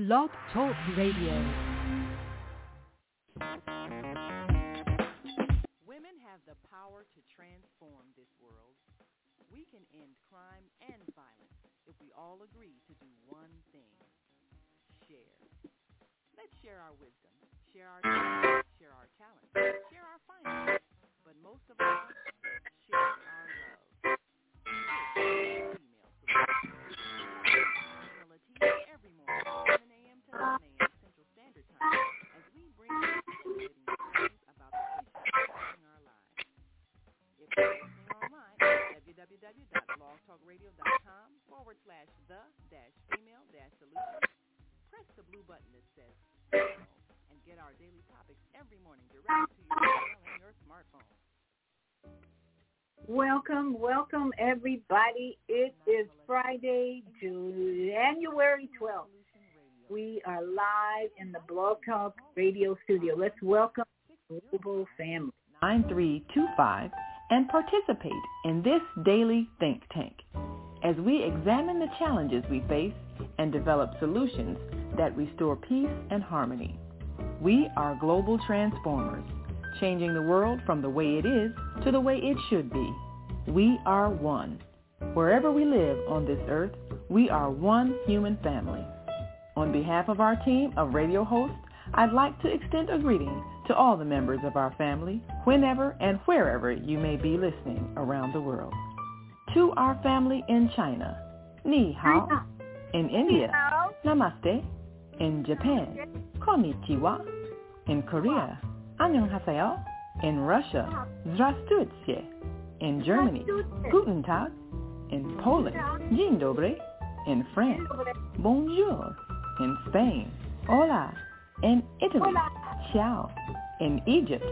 Blog Talk Radio. Women have the power to transform this world. We can end crime and violence if we all agree to do one thing. Share. Let's share our wisdom, share our knowledge, share our talent, share our finances, but most of all, share our love. Www.blogtalkradio.com forward slash the dash female dash solutions. Press the blue button that says follow and get our daily topics every morning directly to your email and your smartphone. Welcome, welcome everybody. It is Friday, January 12th. We are live in the Blog Talk Radio studio. Let's welcome the Global Family. 9325 and participate in this daily think tank as we examine the challenges we face and develop solutions that restore peace and harmony. We are global transformers, changing the world from the way it is to the way it should be. We are one. Wherever we live on this earth, we are one human family. On behalf of our team of radio hosts, I'd like to extend a greeting to all the members of our family, whenever and wherever you may be listening around the world. To our family in China, ni hao. In India, namaste. In Japan, konnichiwa. In Korea, annyeonghaseyo. In Russia, zdravstvuyte. In Germany, guten tag. In Poland, dzień dobry. In France, bonjour. In Spain, hola. In Italy, ciao. In Egypt,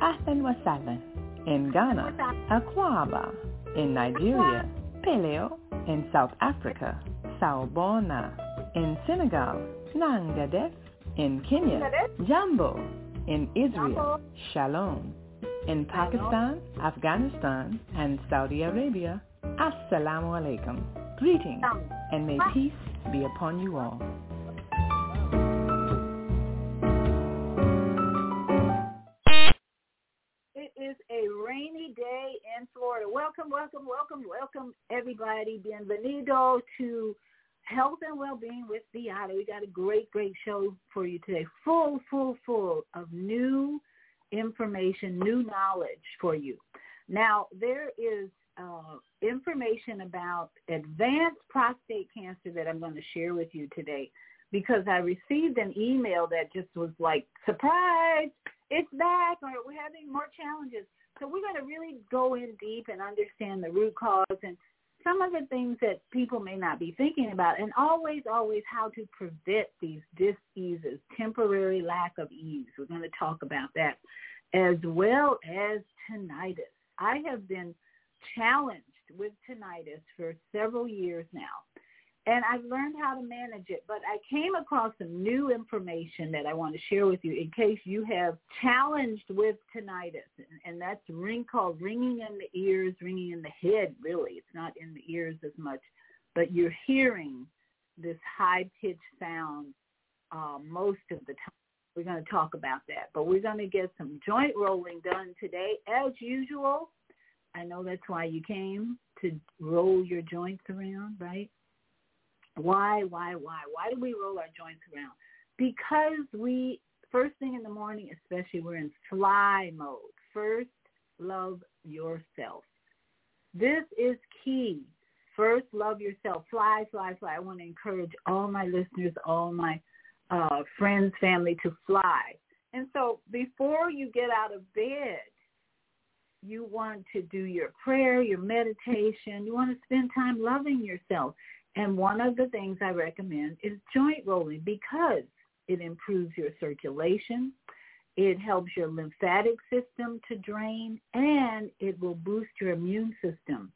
Ahlan wa sahlan. In Ghana, Akwaba. In Nigeria, Peleo. In South Africa, Sawubona. In Senegal, Nangadef. In Kenya, Jambo. In Israel, Shalom. In Pakistan, Afghanistan, and Saudi Arabia, Assalamu alaikum. Greetings, and may peace be upon you all. Is a rainy day in Florida. Welcome, welcome, welcome, welcome everybody. Bienvenido to Health and Wellbeing with Viyahta. We got a great, great show for you today. Full, full, full of new information, new knowledge for you. Now, there is uh, information about advanced prostate cancer that I'm going to share with you today because I received an email that just was like, surprise, it's back, or we're having more challenges. So we're going to really go in deep and understand the root cause and some of the things that people may not be thinking about, and always, always how to prevent these diseases, temporary lack of ease. We're going to talk about that, as well as tinnitus. I have been challenged with tinnitus for several years now, and I've learned how to manage it. But I came across some new information that I want to share with you in case you have challenged with tinnitus, and that's ring called ringing in the ears, ringing in the head. Really, it's not in the ears as much, but you're hearing this high-pitched sound uh, most of the time. We're going to talk about that, but we're going to get some joint rolling done today, as usual. I know that's why you came to roll your joints around, right? Why, why, why? Why do we roll our joints around? Because we, first thing in the morning especially, we're in fly mode. First, love yourself. This is key. First, love yourself. Fly, fly, fly. I want to encourage all my listeners, all my uh, friends, family to fly. And so before you get out of bed, you want to do your prayer, your meditation. You want to spend time loving yourself. And one of the things I recommend is joint rolling because it improves your circulation. It helps your lymphatic system to drain and it will boost your immune system,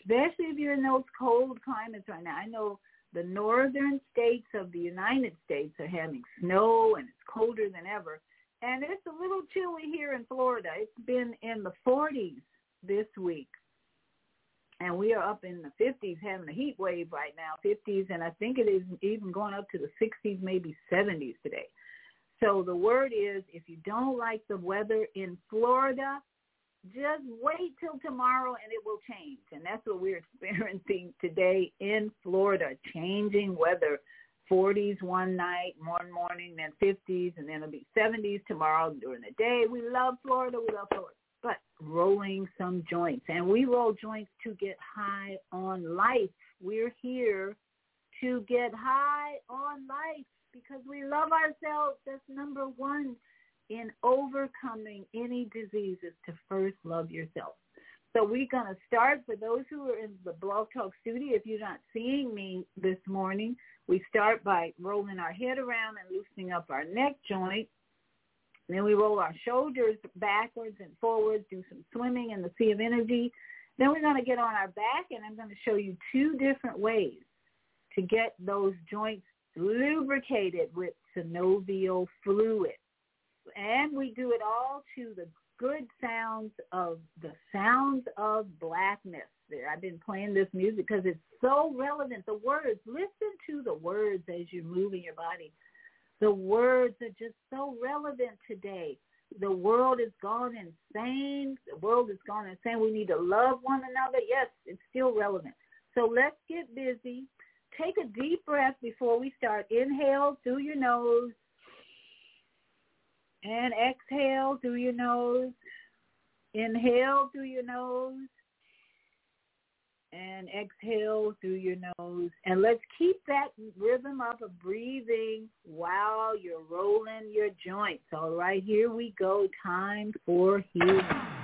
especially if you're in those cold climates right now. I know the northern states of the United States are having snow and it's colder than ever. And it's a little chilly here in Florida. It's been in the 40s this week. And we are up in the 50s having a heat wave right now, 50s, and I think it is even going up to the 60s, maybe 70s today. So the word is if you don't like the weather in Florida, just wait till tomorrow and it will change. And that's what we're experiencing today in Florida, changing weather. 40s one night, one morning, then 50s, and then it'll be 70s tomorrow during the day. We love Florida. We love Florida but rolling some joints. And we roll joints to get high on life. We're here to get high on life because we love ourselves. That's number one in overcoming any diseases to first love yourself. So we're going to start for those who are in the Blog Talk studio. If you're not seeing me this morning, we start by rolling our head around and loosening up our neck joint. And then we roll our shoulders backwards and forwards, do some swimming in the sea of energy. Then we're going to get on our back, and I'm going to show you two different ways to get those joints lubricated with synovial fluid. And we do it all to the good sounds of the sounds of blackness. There, I've been playing this music because it's so relevant. The words, listen to the words as you're moving your body. The words are just so relevant today. The world is gone insane. The world is gone insane. We need to love one another. Yes, it's still relevant. So let's get busy. Take a deep breath before we start. Inhale through your nose and exhale through your nose. Inhale through your nose and exhale through your nose. And let's keep that rhythm up of breathing while you're rolling your joints. All right, here we go. Time for healing.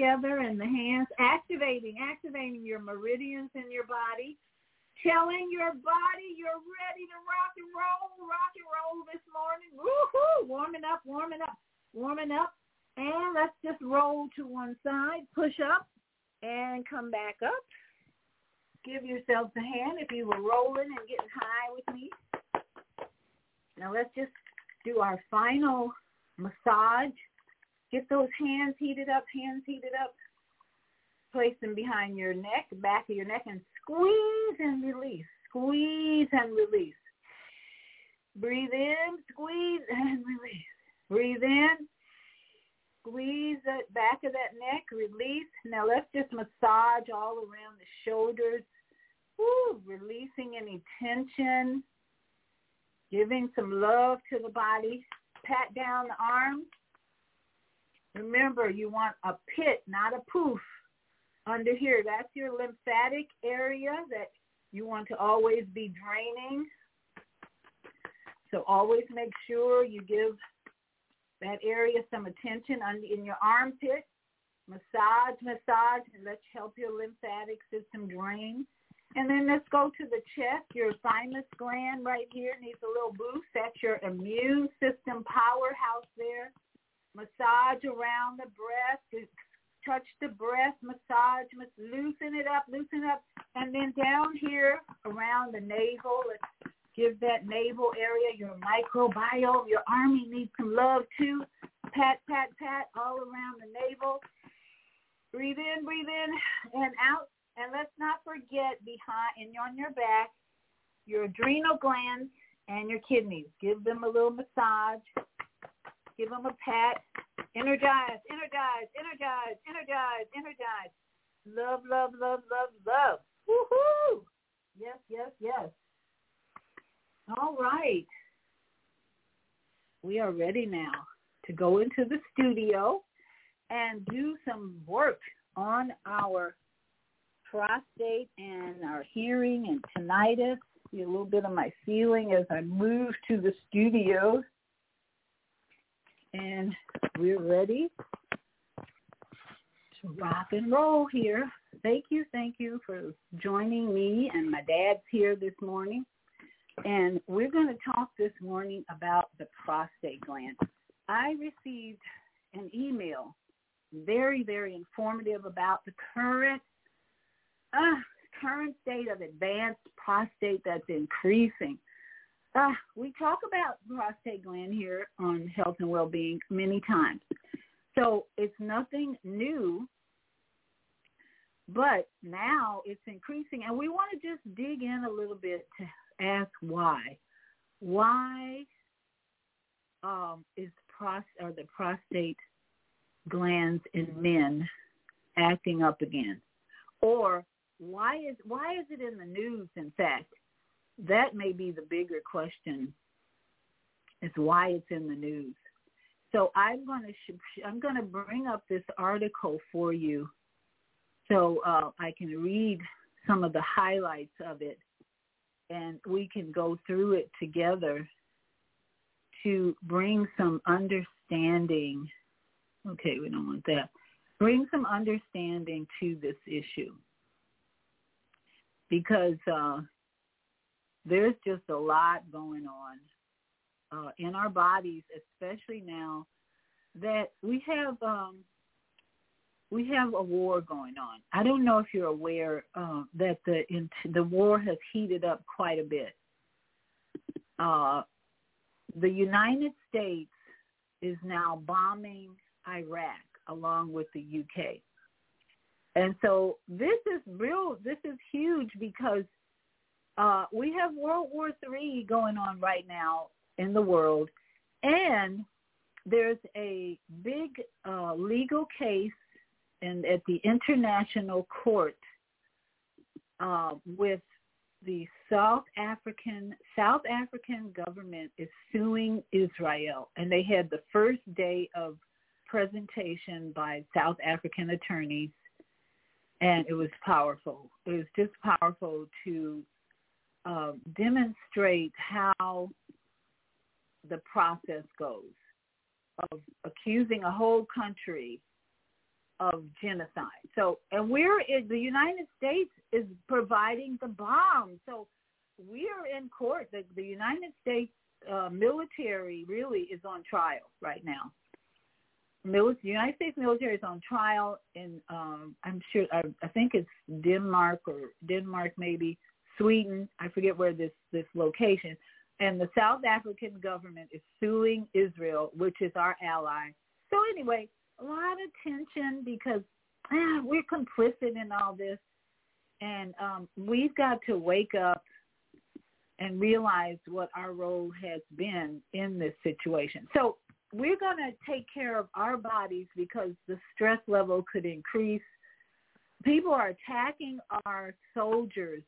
together and the hands, activating, activating your meridians in your body, telling your body you're ready to rock and roll, rock and roll this morning. Woohoo! Warming up, warming up, warming up. And let's just roll to one side, push up, and come back up. Give yourselves a hand if you were rolling and getting high with me. Now let's just do our final massage Get those hands heated up, hands heated up. Place them behind your neck, back of your neck, and squeeze and release. Squeeze and release. Breathe in, squeeze and release. Breathe in, squeeze the back of that neck, release. Now let's just massage all around the shoulders. Woo, releasing any tension, giving some love to the body. Pat down the arms. Remember, you want a pit, not a poof. Under here, that's your lymphatic area that you want to always be draining. So always make sure you give that area some attention in your armpit. Massage, massage, and let's help your lymphatic system drain. And then let's go to the chest. Your thymus gland right here needs a little boost. That's your immune system powerhouse there massage around the breast, touch the breast, massage, loosen it up, loosen up, and then down here around the navel, let's give that navel area your microbiome. Your army needs some love too. Pat, pat, pat all around the navel. Breathe in, breathe in and out. And let's not forget behind and on your back, your adrenal glands and your kidneys. Give them a little massage. Give them a pat. Energize, energize, energize, energize, energize. Love, love, love, love, love. Woohoo! Yes, yes, yes. All right. We are ready now. to go into the studio and do some work on our prostate and our hearing and tinnitus. See a little bit of my feeling as I move to the studio. And we're ready to rock and roll here. Thank you, thank you for joining me and my dad's here this morning. And we're going to talk this morning about the prostate gland. I received an email, very, very informative about the current uh, current state of advanced prostate that's increasing. Uh, we talk about prostate gland here on health and well-being many times. So it's nothing new, but now it's increasing. And we want to just dig in a little bit to ask why. Why um, is pros- or the prostate glands in men acting up again? Or why is why is it in the news in fact that may be the bigger question is why it's in the news. So i'm going to i'm going to bring up this article for you so uh, i can read some of the highlights of it. And we can go through it together to bring some understanding. Okay we don't want that. Bring some understanding to this issue. Because uh, there's just a lot going on uh, in our bodies, especially now that we have um, we have a war going on. I don't know if you're aware uh, that the in, the war has heated up quite a bit. Uh, the United States is now bombing Iraq along with the UK. And so this is real, this is huge because uh, we have World War III going on right now in the world. And there's a big uh, legal case in, at the International Court uh, with the South African South African government is suing Israel, and they had the first day of presentation by South African attorneys and it was powerful. It was just powerful to uh, demonstrate how the process goes of accusing a whole country of genocide. So, and we're in the United States is providing the bomb. So, we are in court. The, the United States uh, military really is on trial right now the United States military is on trial in, um, I'm sure, I, I think it's Denmark or Denmark maybe, Sweden. I forget where this, this location. And the South African government is suing Israel, which is our ally. So anyway, a lot of tension because ah, we're complicit in all this. And um, we've got to wake up and realize what our role has been in this situation. So we're going to take care of our bodies because the stress level could increase. People are attacking our soldiers.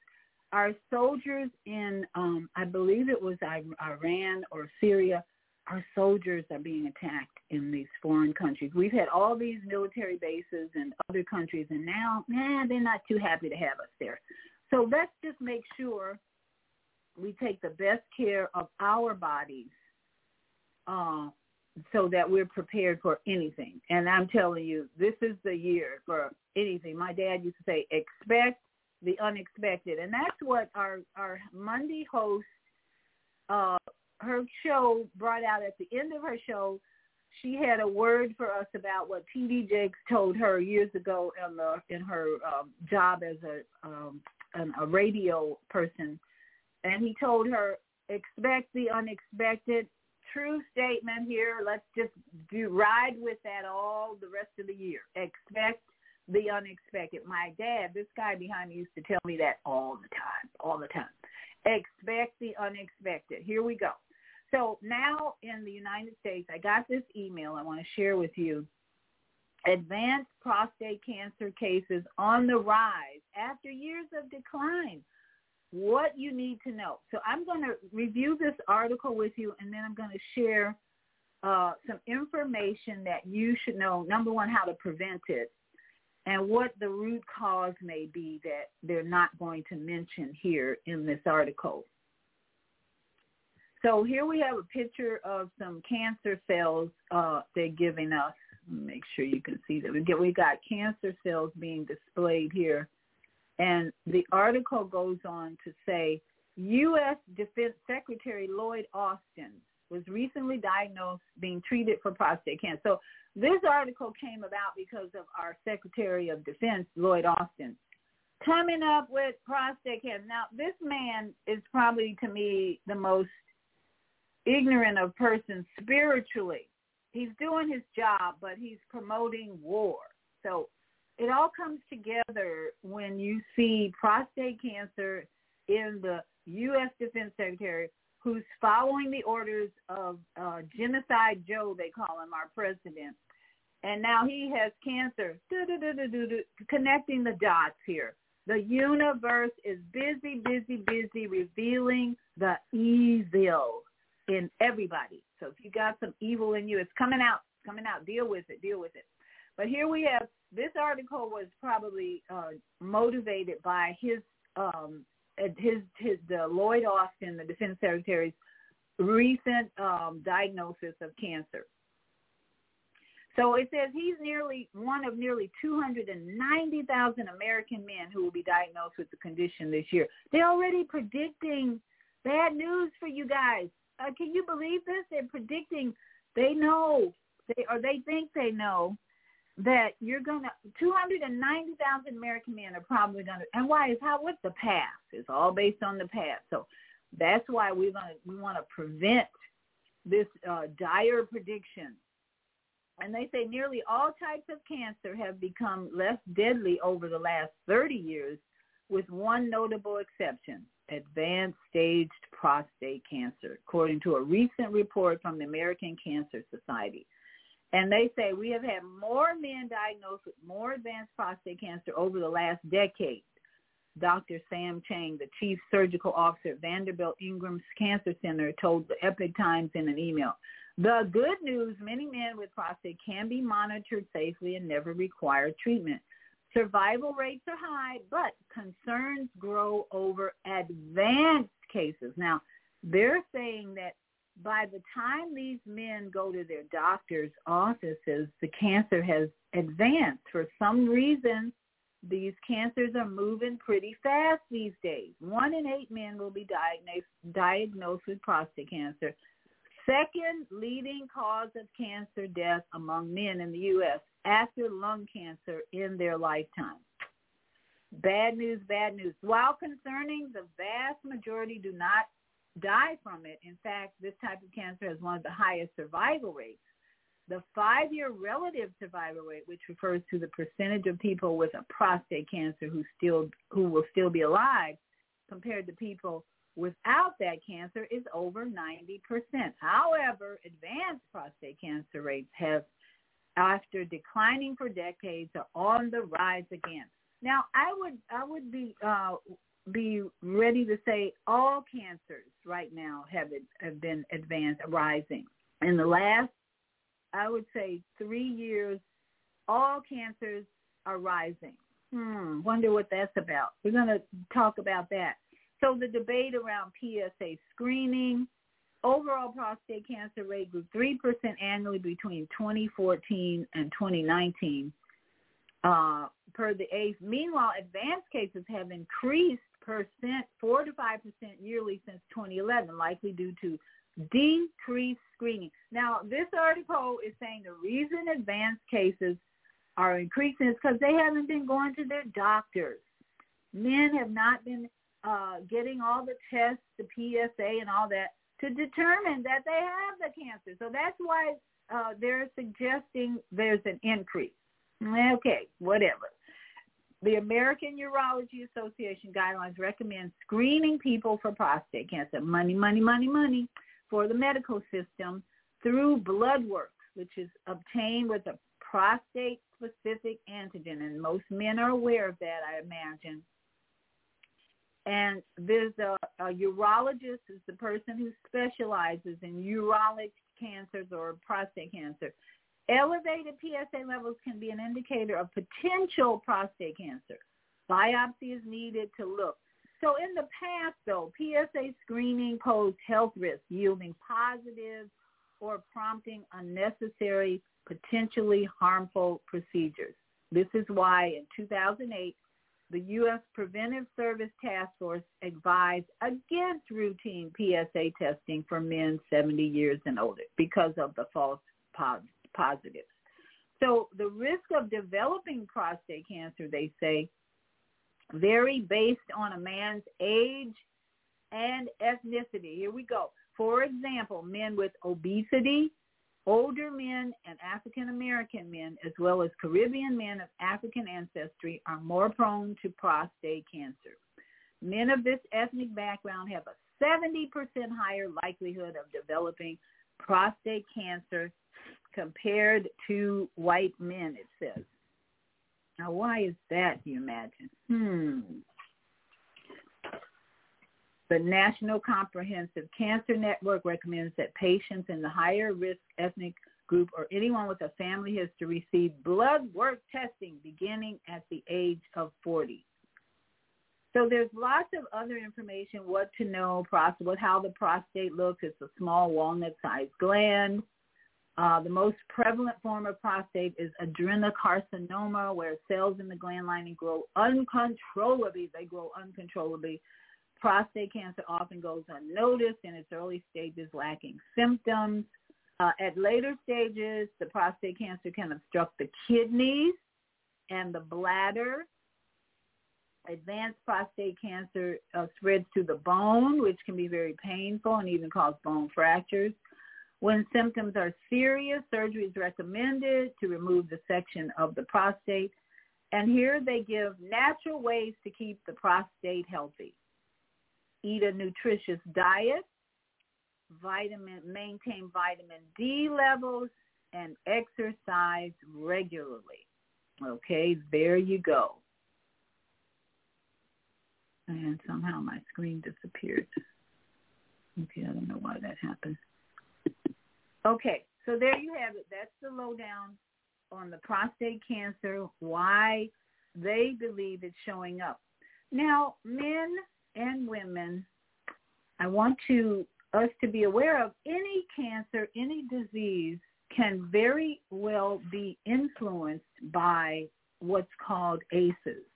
Our soldiers in, um, I believe it was Iran or Syria, our soldiers are being attacked in these foreign countries. We've had all these military bases in other countries, and now, nah, they're not too happy to have us there. So let's just make sure we take the best care of our bodies uh, so that we're prepared for anything. And I'm telling you, this is the year for anything. My dad used to say, expect the unexpected. And that's what our, our Monday host, uh, her show brought out at the end of her show. She had a word for us about what T.D. Jakes told her years ago in the in her um, job as a um, an, a radio person, and he told her expect the unexpected true statement here. Let's just do ride with that all the rest of the year. Expect the unexpected. My dad, this guy behind me used to tell me that all the time, all the time. Expect the unexpected. Here we go. So now in the United States, I got this email I want to share with you. Advanced prostate cancer cases on the rise after years of decline what you need to know. So I'm going to review this article with you, and then I'm going to share uh, some information that you should know. Number one, how to prevent it, and what the root cause may be that they're not going to mention here in this article. So here we have a picture of some cancer cells uh, they're giving us. Make sure you can see that. We get we got cancer cells being displayed here, and the article goes on to say U.S. Defense Secretary Lloyd Austin was recently diagnosed being treated for prostate cancer. So this article came about because of our Secretary of Defense, Lloyd Austin, coming up with prostate cancer. Now, this man is probably to me the most ignorant of persons spiritually. He's doing his job, but he's promoting war. So it all comes together when you see prostate cancer in the U.S. Defense Secretary who's following the orders of uh, Genocide Joe, they call him, our president. And now he has cancer. Connecting the dots here. The universe is busy, busy, busy revealing the evil in everybody. So if you got some evil in you, it's coming out, coming out. Deal with it, deal with it. But here we have, this article was probably uh, motivated by his um, his his the Lloyd Austin, the Defense Secretary's recent um, diagnosis of cancer. So it says he's nearly one of nearly 290,000 American men who will be diagnosed with the condition this year. They're already predicting bad news for you guys. Uh, can you believe this? They're predicting. They know, they or they think they know that you're gonna 290,000 American men are probably gonna and why is how what's the past? It's all based on the past. So that's why we're gonna we want to prevent this uh, dire prediction. And they say nearly all types of cancer have become less deadly over the last 30 years, with one notable exception: advanced staged prostate cancer, according to a recent report from the American Cancer Society. And they say we have had more men diagnosed with more advanced prostate cancer over the last decade. Dr. Sam Chang, the chief surgical officer at Vanderbilt Ingram's Cancer Center, told the Epoch Times in an email. The good news, many men with prostate can be monitored safely and never require treatment. Survival rates are high, but concerns grow over advanced cases. Now, they're saying that by the time these men go to their doctor's offices, the cancer has advanced. For some reason, these cancers are moving pretty fast these days. One in eight men will be diagnosed, diagnosed with prostate cancer. Second leading cause of cancer death among men in the U.S. after lung cancer in their lifetime. Bad news, bad news. While concerning, the vast majority do not die from it. In fact, this type of cancer has one of the highest survival rates. The five-year relative survival rate, which refers to the percentage of people with a prostate cancer who still who will still be alive, compared to people without that cancer, is over 90%. However, advanced prostate cancer rates have, after declining for decades, are on the rise again. Now, I would I would be uh, be ready to say all cancers right now have have been advanced rising. In the last, I would say three years, all cancers are rising. Hmm, wonder what that's about. We're going to talk about that. So the debate around PSA screening, overall prostate cancer rate grew 3% annually between 2014 and 2019 uh, per the ACE. Meanwhile, advanced cases have increased percent, four to five percent yearly since 2011, likely due to decreased screening. Now, this article is saying the reason advanced cases are increasing is because they haven't been going to their doctors. Men have not been uh, getting all the tests, the PSA and all that to determine that they have the cancer. So that's why uh, they're suggesting there's an increase. Okay, whatever. The American Urology Association guidelines recommend screening people for prostate cancer. Money, money, money, money for the medical system through blood work, which is obtained with a prostate-specific antigen. And most men are aware of that, I imagine. And there's a, a urologist is the person who specializes in urologic cancers or prostate cancer. Elevated PSA levels can be an indicator of potential prostate cancer. Biopsy is needed to look. So in the past, though, PSA screening posed health risks, yielding positive or prompting unnecessary, potentially harmful procedures. This is why in 2008, the U.S. Preventive Service Task Force advised against routine PSA testing for men 70 years and older because of the false positives. So the risk of developing prostate cancer, they say, vary based on a man's age and ethnicity. Here we go. For example, men with obesity, older men and African American men, as well as Caribbean men of African ancestry, are more prone to prostate cancer. Men of this ethnic background have a 70% higher likelihood of developing prostate cancer compared to white men, it says. Now, why is that, you imagine? Hmm. The National Comprehensive Cancer Network recommends that patients in the higher risk ethnic group or anyone with a family history receive blood work testing beginning at the age of 40. So there's lots of other information, what to know, what how the prostate looks. It's a small walnut-sized gland. Uh, the most prevalent form of prostate is adenocarcinoma, where cells in the gland lining grow uncontrollably. They grow uncontrollably. Prostate cancer often goes unnoticed in its early stages, lacking symptoms. Uh, at later stages, the prostate cancer can obstruct the kidneys and the bladder. Advanced prostate cancer uh, spreads to the bone, which can be very painful and even cause bone fractures. When symptoms are serious, surgery is recommended to remove the section of the prostate. And here they give natural ways to keep the prostate healthy. Eat a nutritious diet, vitamin, maintain vitamin D levels, and exercise regularly. Okay, there you go. And somehow my screen disappeared. Okay, I don't know why that happened. Okay, so there you have it. That's the lowdown on the prostate cancer, why they believe it's showing up. Now, men and women, I want to us to be aware of any cancer, any disease can very well be influenced by what's called ACEs,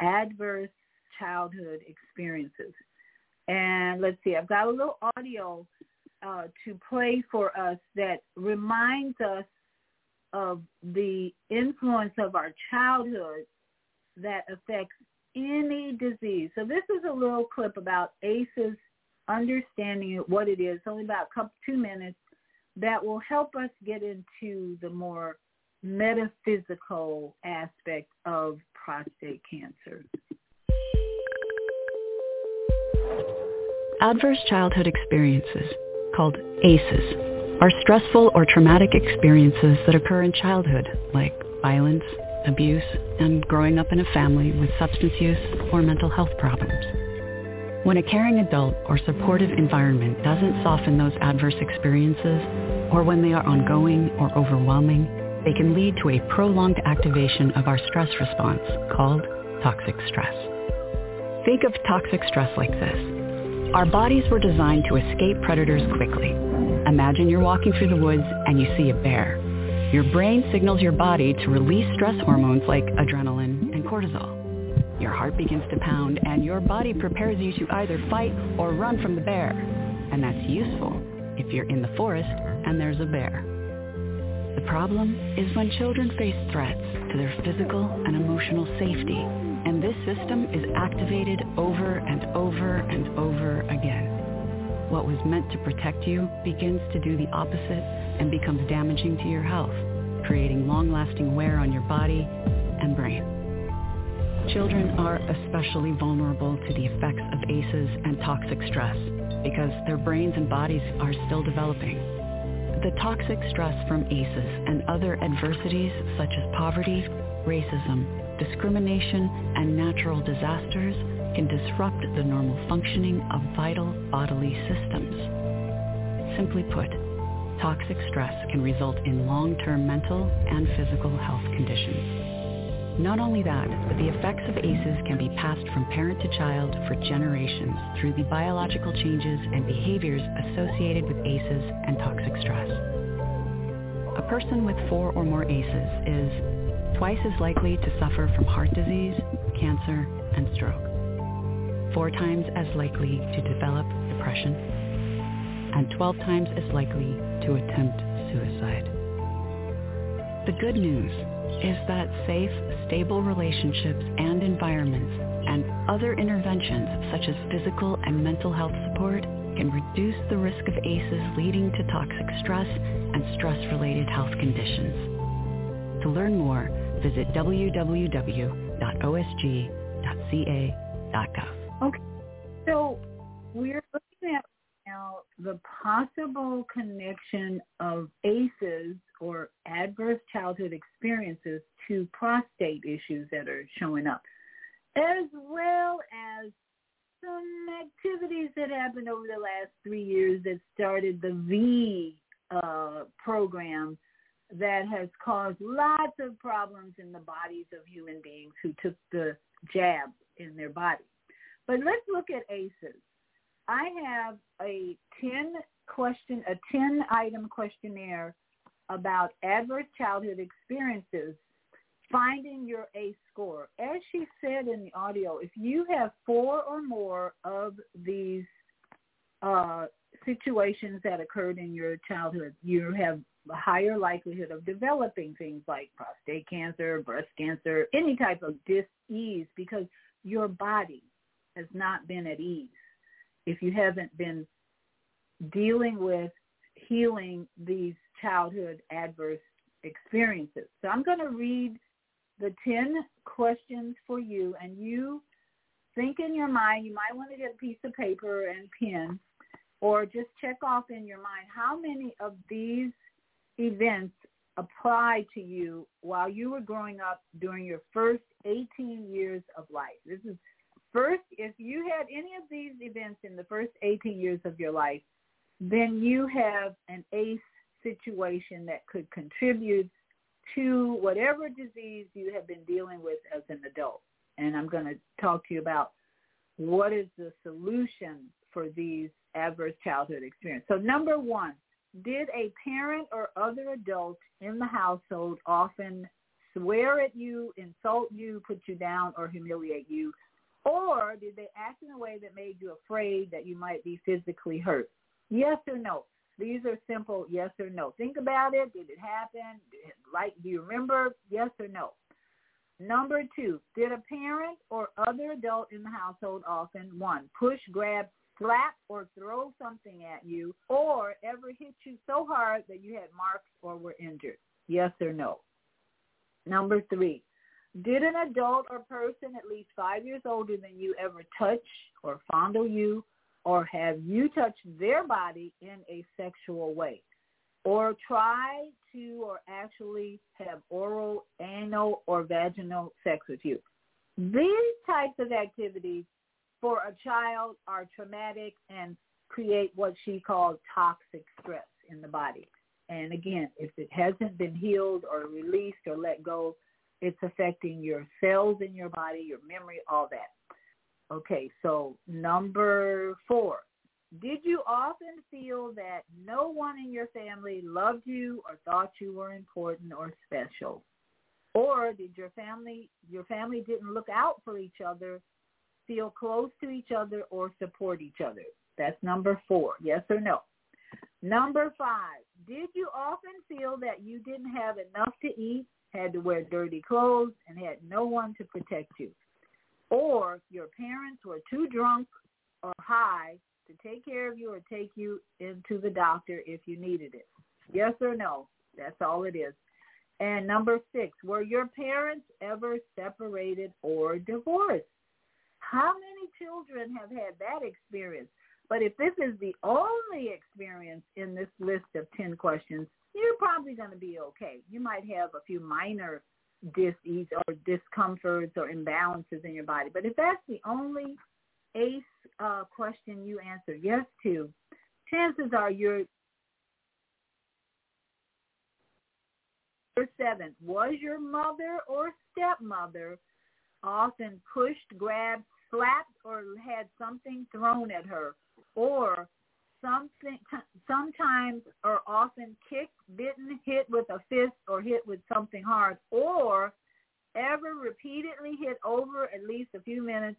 adverse childhood experiences. And let's see, I've got a little audio uh, to play for us that reminds us of the influence of our childhood that affects any disease. So this is a little clip about ACEs, understanding what it is, only about couple, two minutes, that will help us get into the more metaphysical aspect of prostate cancer. Adverse childhood experiences called ACEs, are stressful or traumatic experiences that occur in childhood, like violence, abuse, and growing up in a family with substance use or mental health problems. When a caring adult or supportive environment doesn't soften those adverse experiences, or when they are ongoing or overwhelming, they can lead to a prolonged activation of our stress response called toxic stress. Think of toxic stress like this. Our bodies were designed to escape predators quickly. Imagine you're walking through the woods and you see a bear. Your brain signals your body to release stress hormones like adrenaline and cortisol. Your heart begins to pound and your body prepares you to either fight or run from the bear. And that's useful if you're in the forest and there's a bear. The problem is when children face threats to their physical and emotional safety and this system is activated over and over and over again. What was meant to protect you begins to do the opposite and becomes damaging to your health, creating long-lasting wear on your body and brain. Children are especially vulnerable to the effects of ACEs and toxic stress because their brains and bodies are still developing. The toxic stress from ACEs and other adversities such as poverty, racism, discrimination, and natural disasters can disrupt the normal functioning of vital bodily systems. Simply put, toxic stress can result in long-term mental and physical health conditions. Not only that, but the effects of ACEs can be passed from parent to child for generations through the biological changes and behaviors associated with ACEs and toxic stress. A person with four or more ACEs is twice as likely to suffer from heart disease, cancer, and stroke. Four times as likely to develop depression, and 12 times as likely to attempt suicide. The good news is that safe, stable relationships and environments and other interventions such as physical and mental health support can reduce the risk of ACEs leading to toxic stress and stress-related health conditions. To learn more, visit www.osg.ca.gov. Okay, so we're looking at now the possible connection of ACEs or adverse childhood experiences to prostate issues that are showing up, as well as some activities that happened over the last three years that started the V uh, program that has caused lots of problems in the bodies of human beings who took the jab in their body. But let's look at ACEs. I have a 10 question, a 10 item questionnaire about adverse childhood experiences, finding your ACE score. As she said in the audio, if you have four or more of these uh, situations that occurred in your childhood, you have higher likelihood of developing things like prostate cancer, breast cancer, any type of dis-ease because your body has not been at ease if you haven't been dealing with healing these childhood adverse experiences. So I'm going to read the 10 questions for you and you think in your mind, you might want to get a piece of paper and pen or just check off in your mind how many of these events apply to you while you were growing up during your first 18 years of life. This is first, if you had any of these events in the first 18 years of your life, then you have an ACE situation that could contribute to whatever disease you have been dealing with as an adult. And I'm going to talk to you about what is the solution for these adverse childhood experiences. So number one, did a parent or other adult in the household often swear at you, insult you, put you down, or humiliate you? Or did they act in a way that made you afraid that you might be physically hurt? Yes or no? These are simple yes or no. Think about it. Did it happen? Like, do you remember? Yes or no? Number two, did a parent or other adult in the household often, one, push, grab, slap, or throw something at you, or ever hit you so hard that you had marks or were injured? Yes or no? Number three, did an adult or person at least five years older than you ever touch or fondle you or have you touched their body in a sexual way? Or try to or actually have oral, anal, or vaginal sex with you. These types of activities for a child are traumatic and create what she called toxic stress in the body. And again, if it hasn't been healed or released or let go, it's affecting your cells in your body, your memory, all that. Okay, so number four. Did you often feel that no one in your family loved you or thought you were important or special? Or did your family your family didn't look out for each other, feel close to each other or support each other? That's number 4. Yes or no? Number 5. Did you often feel that you didn't have enough to eat had to wear dirty clothes, and had no one to protect you. Or your parents were too drunk or high to take care of you or take you into the doctor if you needed it. Yes or no? That's all it is. And number six, were your parents ever separated or divorced? How many children have had that experience? But if this is the only experience in this list of 10 questions, you're probably going to be okay. You might have a few minor disease or discomforts or imbalances in your body. But if that's the only ACE uh, question you answer yes to, chances are you're Number seven, was your mother or stepmother often pushed, grabbed, slapped, or had something thrown at her, or something sometimes or often kicked, bitten, hit with a fist, or hit with something hard, or ever repeatedly hit over at least a few minutes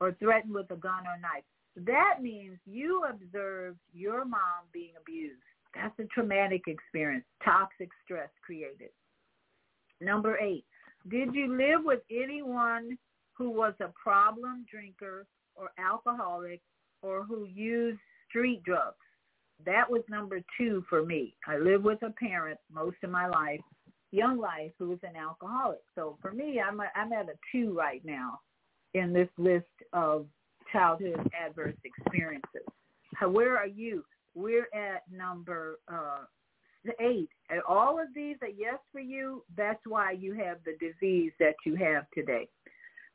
or threatened with a gun or knife. That means you observed your mom being abused. That's a traumatic experience, toxic stress created. Number eight, did you live with anyone who was a problem drinker or alcoholic or who used street drugs? That was number two for me. I lived with a parent most of my life, young life, who was an alcoholic. So for me, I'm, a, I'm at a two right now in this list of childhood adverse experiences. Where are you? We're at number uh, eight. And all of these are yes for you. That's why you have the disease that you have today.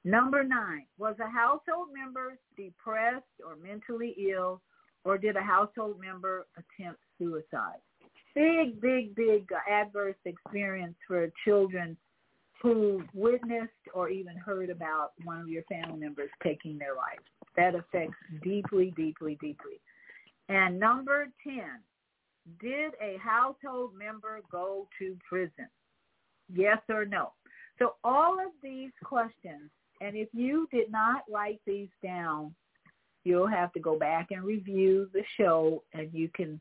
Number nine, was a household member depressed or mentally ill, or did a household member attempt suicide? Big, big, big adverse experience for children who witnessed or even heard about one of your family members taking their life. That affects deeply, deeply, deeply. And number 10, did a household member go to prison? Yes or no? So all of these questions, and if you did not write these down, you'll have to go back and review the show and you can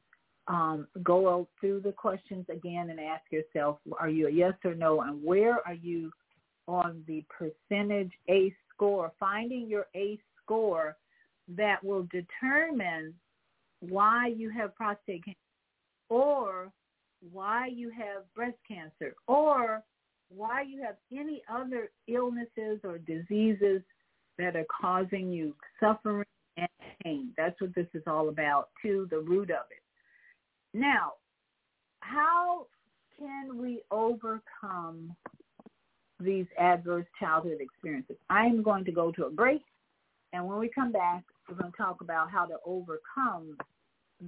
um, go through the questions again and ask yourself, are you a yes or no? And where are you on the percentage ACE score? Finding your ACE score that will determine why you have prostate cancer or why you have breast cancer or why you have any other illnesses or diseases that are causing you suffering and pain. That's what this is all about, to the root of it. Now, how can we overcome these adverse childhood experiences? I'm going to go to a break, and when we come back, we're going to talk about how to overcome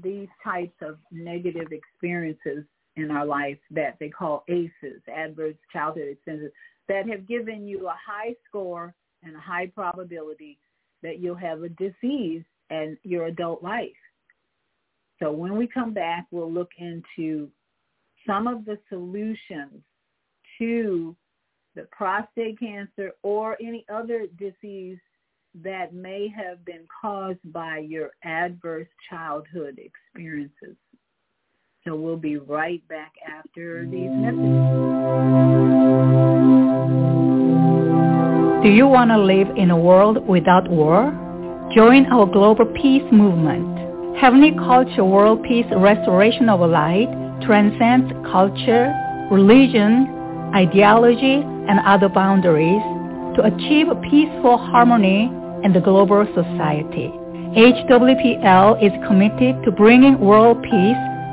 these types of negative experiences in our life that they call ACEs, adverse childhood experiences, that have given you a high score and a high probability that you'll have a disease in your adult life. So when we come back, we'll look into some of the solutions to the prostate cancer or any other disease that may have been caused by your adverse childhood experiences. So we'll be right back after these messages. Do you want to live in a world without war? Join our global peace movement. Heavenly Culture World Peace Restoration of Light transcends culture, religion, ideology, and other boundaries to achieve peaceful harmony in the global society. HWPL is committed to bringing world peace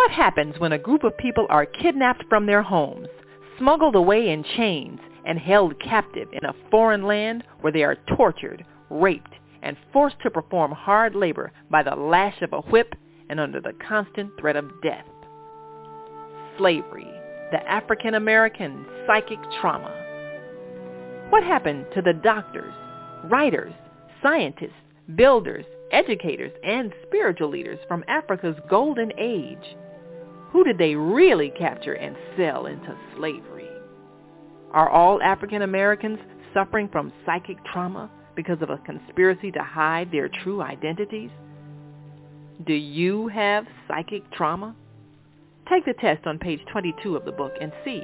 What happens when a group of people are kidnapped from their homes, smuggled away in chains, and held captive in a foreign land where they are tortured, raped, and forced to perform hard labor by the lash of a whip and under the constant threat of death? Slavery, the African American psychic trauma. What happened to the doctors, writers, scientists, builders, educators, and spiritual leaders from Africa's golden age? Who did they really capture and sell into slavery? Are all African Americans suffering from psychic trauma because of a conspiracy to hide their true identities? Do you have psychic trauma? Take the test on page 22 of the book and see.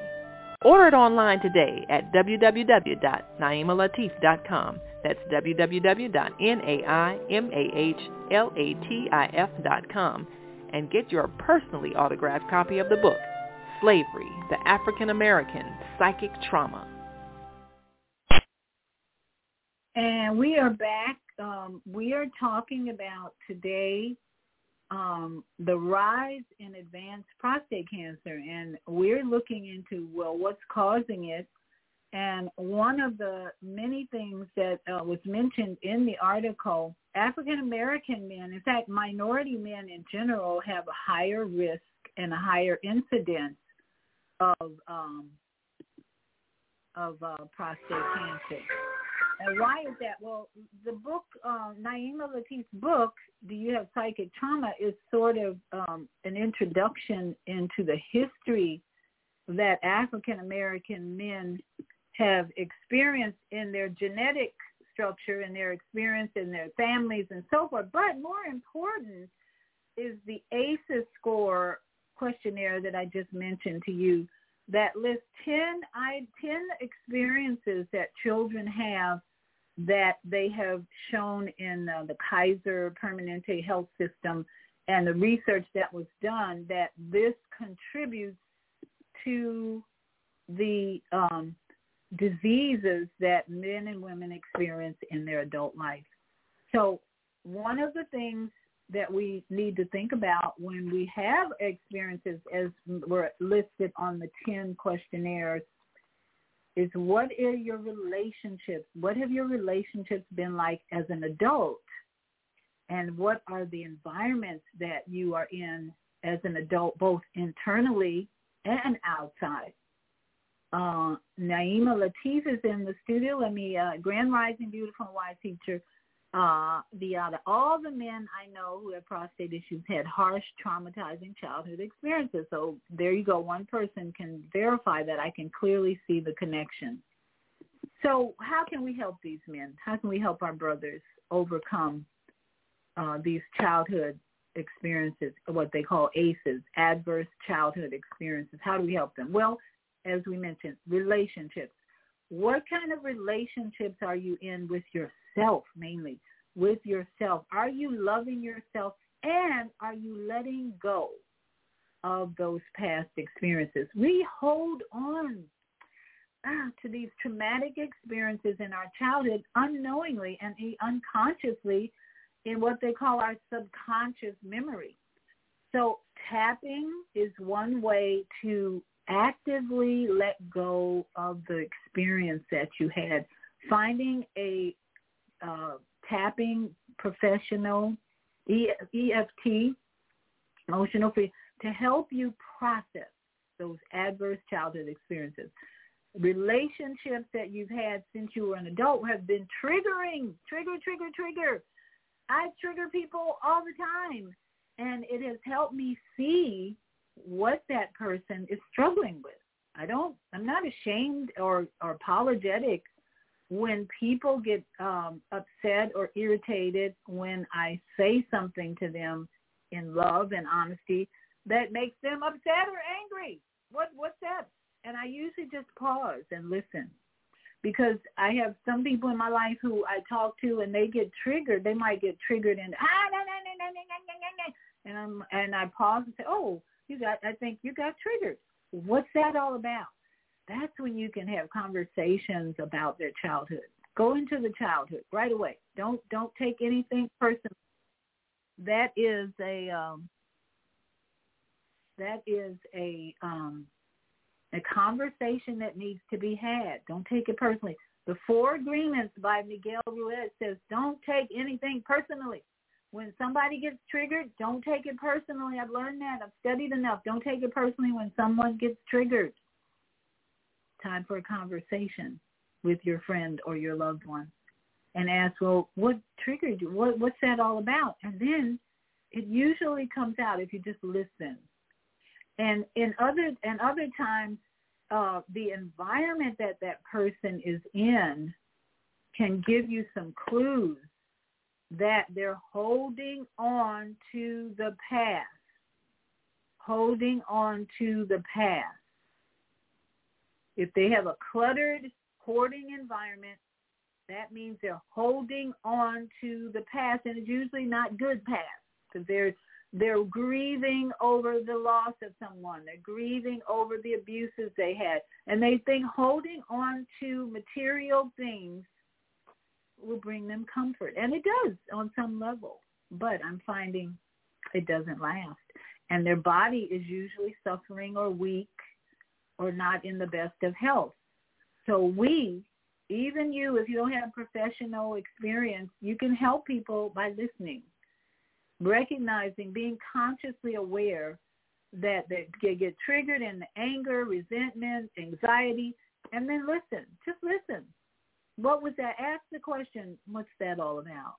Order it online today at www.naimalatif.com. That's www.naimalatif.com and get your personally autographed copy of the book, Slavery, the African American Psychic Trauma. And we are back. Um, we are talking about today um, the rise in advanced prostate cancer, and we're looking into well, what's causing it. And one of the many things that uh, was mentioned in the article African American men, in fact, minority men in general, have a higher risk and a higher incidence of um, of uh, prostate cancer. And why is that? Well, the book, uh, Naima Latif's book, Do You Have Psychic Trauma, is sort of um, an introduction into the history that African American men have experienced in their genetic structure and their experience and their families and so forth. But more important is the ACEs score questionnaire that I just mentioned to you that lists 10, I, 10 experiences that children have that they have shown in uh, the Kaiser Permanente health system and the research that was done that this contributes to the um, diseases that men and women experience in their adult life. So one of the things that we need to think about when we have experiences as were listed on the 10 questionnaires is what are your relationships? What have your relationships been like as an adult? And what are the environments that you are in as an adult, both internally and outside? Uh, Naima Latif is in the studio. Let me, uh, Grand Rising Beautiful and Wise Teacher, uh, Viyahta. All the men I know who have prostate issues had harsh, traumatizing childhood experiences. So there you go. One person can verify that. I can clearly see the connection. So how can we help these men? How can we help our brothers overcome uh, these childhood experiences, what they call ACEs, adverse childhood experiences? How do we help them? Well, as we mentioned, relationships. What kind of relationships are you in with yourself mainly? With yourself. Are you loving yourself and are you letting go of those past experiences? We hold on ah, to these traumatic experiences in our childhood unknowingly and unconsciously in what they call our subconscious memory. So tapping is one way to actively let go of the experience that you had. Finding a uh, tapping professional, EFT, emotional free, to help you process those adverse childhood experiences. Relationships that you've had since you were an adult have been triggering, trigger, trigger, trigger. I trigger people all the time. And it has helped me see what that person is struggling with. I don't, I'm not ashamed or, or apologetic when people get um, upset or irritated when I say something to them in love and honesty that makes them upset or angry. What what's that? And I usually just pause and listen because I have some people in my life who I talk to and they get triggered. They might get triggered and ah, no, no, no, no, no, no, and I'm and I pause and say, "Oh, you got I think you got triggered. What's that all about?" That's when you can have conversations about their childhood. Go into the childhood right away. Don't don't take anything personal. That is a um, that is a um, a conversation that needs to be had. Don't take it personally. The Four Agreements by Miguel Ruiz says don't take anything personally. When somebody gets triggered, don't take it personally. I've learned that. I've studied enough. Don't take it personally when someone gets triggered. Time for a conversation with your friend or your loved one and ask, well, what triggered you? What, what's that all about? And then it usually comes out if you just listen. And in other and other times, uh, the environment that that person is in can give you some clues that they're holding on to the past, holding on to the past. If they have a cluttered, hoarding environment, that means they're holding on to the past, and it's usually not good past because they're they're grieving over the loss of someone. They're grieving over the abuses they had. And they think holding on to material things will bring them comfort. And it does on some level. But I'm finding it doesn't last. And their body is usually suffering or weak or not in the best of health. So we, even you, if you don't have professional experience, you can help people by listening recognizing, being consciously aware that they get triggered in the anger, resentment, anxiety, and then listen. Just listen. What was that? Ask the question, what's that all about?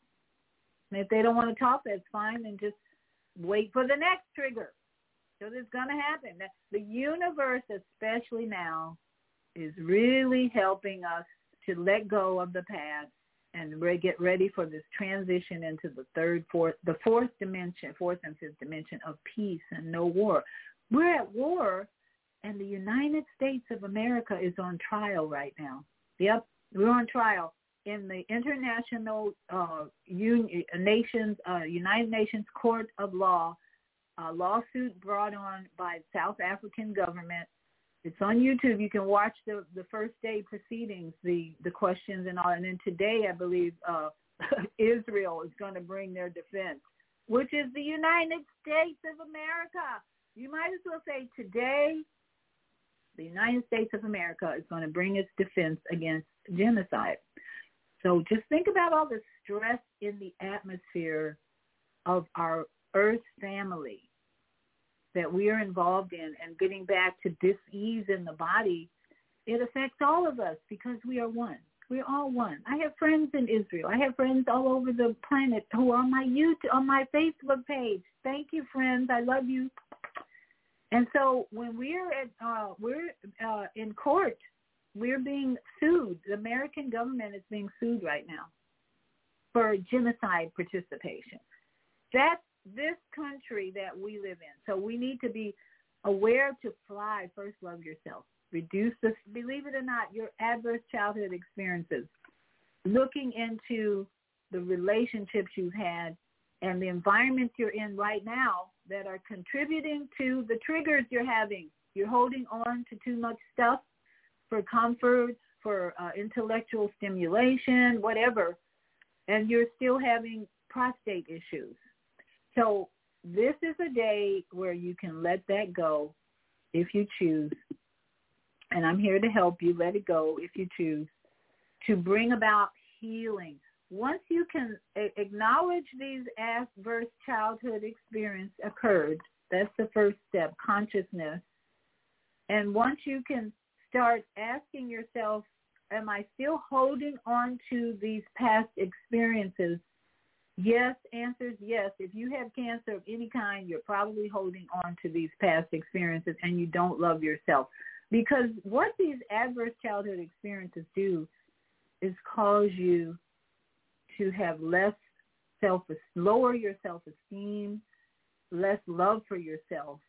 And if they don't want to talk, that's fine. Then just wait for the next trigger. Because it's going to happen. The universe, especially now, is really helping us to let go of the past and re- get ready for this transition into the third, fourth, the fourth dimension, fourth and fifth dimension of peace and no war. We're at war, and the United States of America is on trial right now. Yep, we're on trial in the International uh, Union, Nations, uh, United Nations Court of Law, a lawsuit brought on by South African government it's on YouTube. You can watch the the first day proceedings, the the questions and all. And then today, I believe uh, Israel is going to bring their defense, which is the United States of America. You might as well say today, the United States of America is going to bring its defense against genocide. So just think about all the stress in the atmosphere of our Earth family that we are involved in and getting back to dis-ease in the body, it affects all of us because we are one. We're all one. I have friends in Israel. I have friends all over the planet who are on my YouTube, on my Facebook page. Thank you, friends. I love you. And so when we're at, uh, we're uh, in court, we're being sued. The American government is being sued right now for genocide participation. That's this country that we live in. So we need to be aware to fly. First, love yourself. Reduce the, believe it or not, your adverse childhood experiences. Looking into the relationships you've had and the environments you're in right now that are contributing to the triggers you're having. You're holding on to too much stuff for comfort, for uh, intellectual stimulation, whatever, and you're still having prostate issues so this is a day where you can let that go if you choose. And I'm here to help you let it go if you choose to bring about healing. Once you can acknowledge these adverse childhood experience occurred, that's the first step, consciousness. And once you can start asking yourself, am I still holding on to these past experiences Yes, answers yes. If you have cancer of any kind, you're probably holding on to these past experiences and you don't love yourself. Because what these adverse childhood experiences do is cause you to have less self, lower your self-esteem, less love for yourself,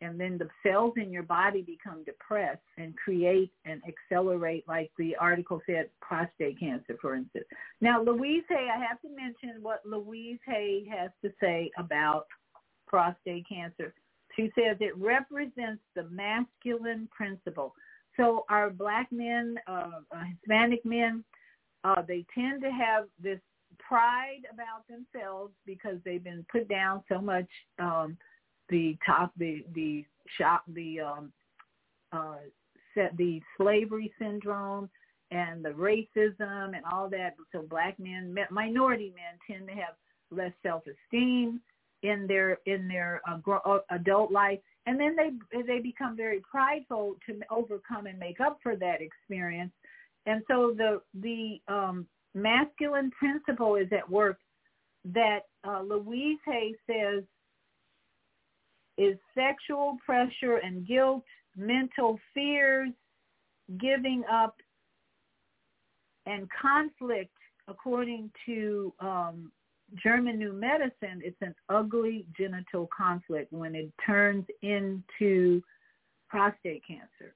and then the cells in your body become depressed and create and accelerate, like the article said, prostate cancer, for instance. Now, Louise Hay, I have to mention what Louise Hay has to say about prostate cancer. She says it represents the masculine principle. So our black men, uh, uh, Hispanic men, uh, they tend to have this pride about themselves because they've been put down so much. Um, the top, the the shop, the um, uh, set, the slavery syndrome, and the racism and all that. So black men, minority men, tend to have less self-esteem in their in their uh, uh, adult life, and then they they become very prideful to overcome and make up for that experience. And so the the um, masculine principle is at work that uh, Louise Hay says is sexual pressure and guilt, mental fears, giving up, and conflict, according to um, German New Medicine, it's an ugly genital conflict when it turns into prostate cancer.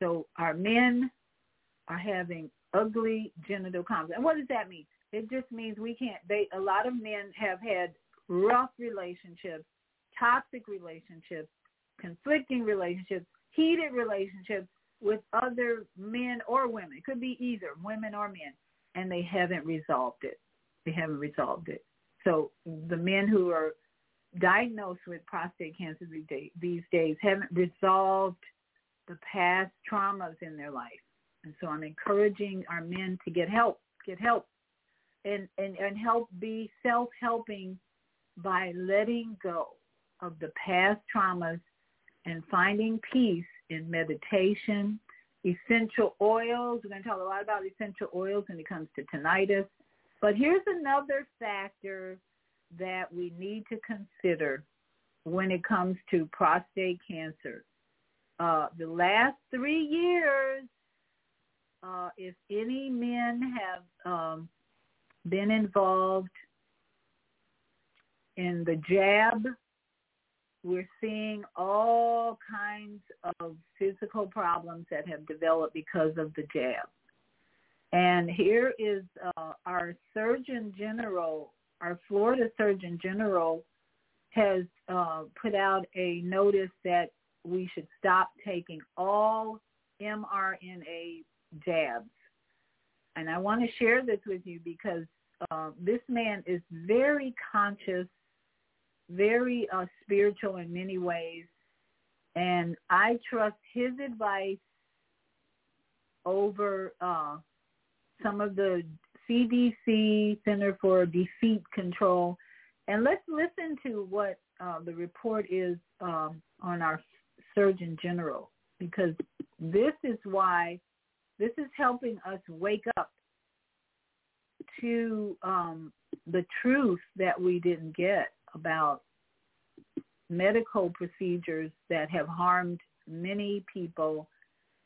So our men are having ugly genital conflict. And what does that mean? It just means we can't, they, a lot of men have had rough relationships, toxic relationships, conflicting relationships, heated relationships with other men or women. It could be either women or men, and they haven't resolved it. They haven't resolved it. So the men who are diagnosed with prostate cancer these days haven't resolved the past traumas in their life. And so I'm encouraging our men to get help, get help, and, and, and help be self-helping by letting go of the past traumas and finding peace in meditation, essential oils. We're going to talk a lot about essential oils when it comes to tinnitus. But here's another factor that we need to consider when it comes to prostate cancer. Uh, the last three years, uh, if any men have um, been involved in the jab we're seeing all kinds of physical problems that have developed because of the jab. And here is uh, our Surgeon General, our Florida Surgeon General has uh, put out a notice that we should stop taking all mRNA jabs. And I want to share this with you because uh, this man is very conscious very uh, spiritual in many ways, and I trust his advice over uh, some of the CDC Center for Defeat Control. And let's listen to what uh, the report is um, on our Surgeon General, because this is why this is helping us wake up to um, the truth that we didn't get about medical procedures that have harmed many people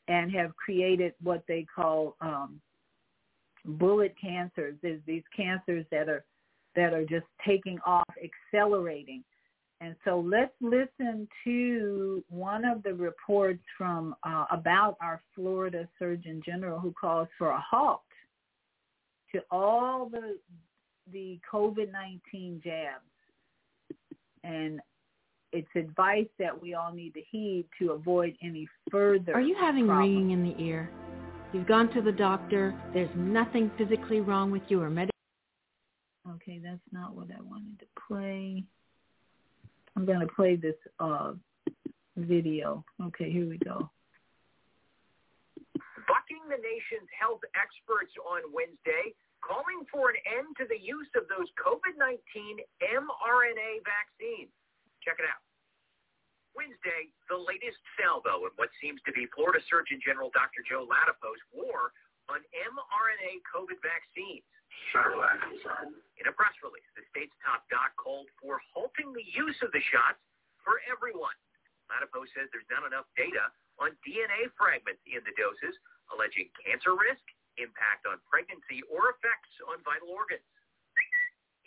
and have created what they call um, bullet cancers. There's these cancers that are that are just taking off, accelerating. And so let's listen to one of the reports from uh, about our Florida Surgeon General who calls for a halt to all the the COVID-19 jabs and it's advice that we all need to heed to avoid any further. Are you having problems. ringing in the ear? You've gone to the doctor. There's nothing physically wrong with you or med. Okay, that's not what I wanted to play. I'm going to play this uh, video. Okay, here we go. Bucking the nation's health experts on Wednesday, calling for an end to the use of those COVID-19 mRNA vaccines. Check it out. Wednesday, the latest salvo in what seems to be Florida Surgeon General Dr. Joe Ladapo's war on mRNA COVID vaccines. In a press release, the state's top doc called for halting the use of the shots for everyone. Ladapo says there's not enough data on DNA fragments in the doses, alleging cancer risk, impact on pregnancy, or effects on vital organs.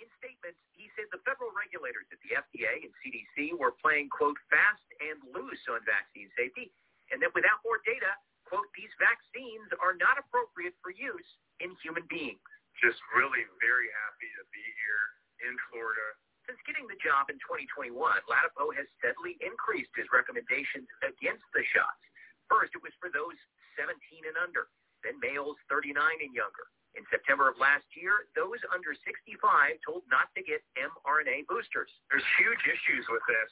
In statements, he said the federal regulators at the FDA and CDC were playing, quote, fast and loose on vaccine safety, and that without more data, quote, these vaccines are not appropriate for use in human beings. Just really very happy to be here in Florida Since getting the job in 2021, Ladapo has steadily increased his recommendations against the shots. First, it was for those 17 and under, then males 39 and younger. In September of last year, those under 65 told not to get mRNA boosters. There's huge issues with this.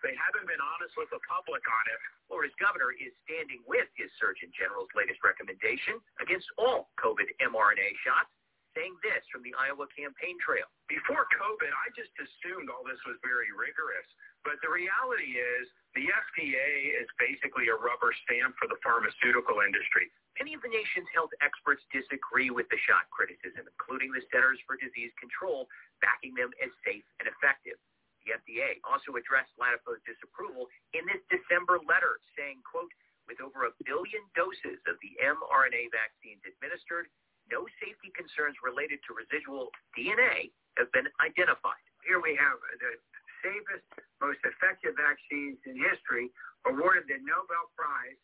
They haven't been honest with the public on it. Florida's governor is standing with his Surgeon General's latest recommendation against all COVID mRNA shots saying this from the Iowa campaign trail. Before COVID, I just assumed all this was very rigorous. But the reality is the FDA is basically a rubber stamp for the pharmaceutical industry. Many of the nation's health experts disagree with the shot criticism, including the Centers for Disease Control, backing them as safe and effective. The FDA also addressed Ladapo's disapproval in this December letter, saying, quote, with over a billion doses of the mRNA vaccines administered, no safety concerns related to residual DNA have been identified. Here we have the safest, most effective vaccines in history awarded the Nobel Prize,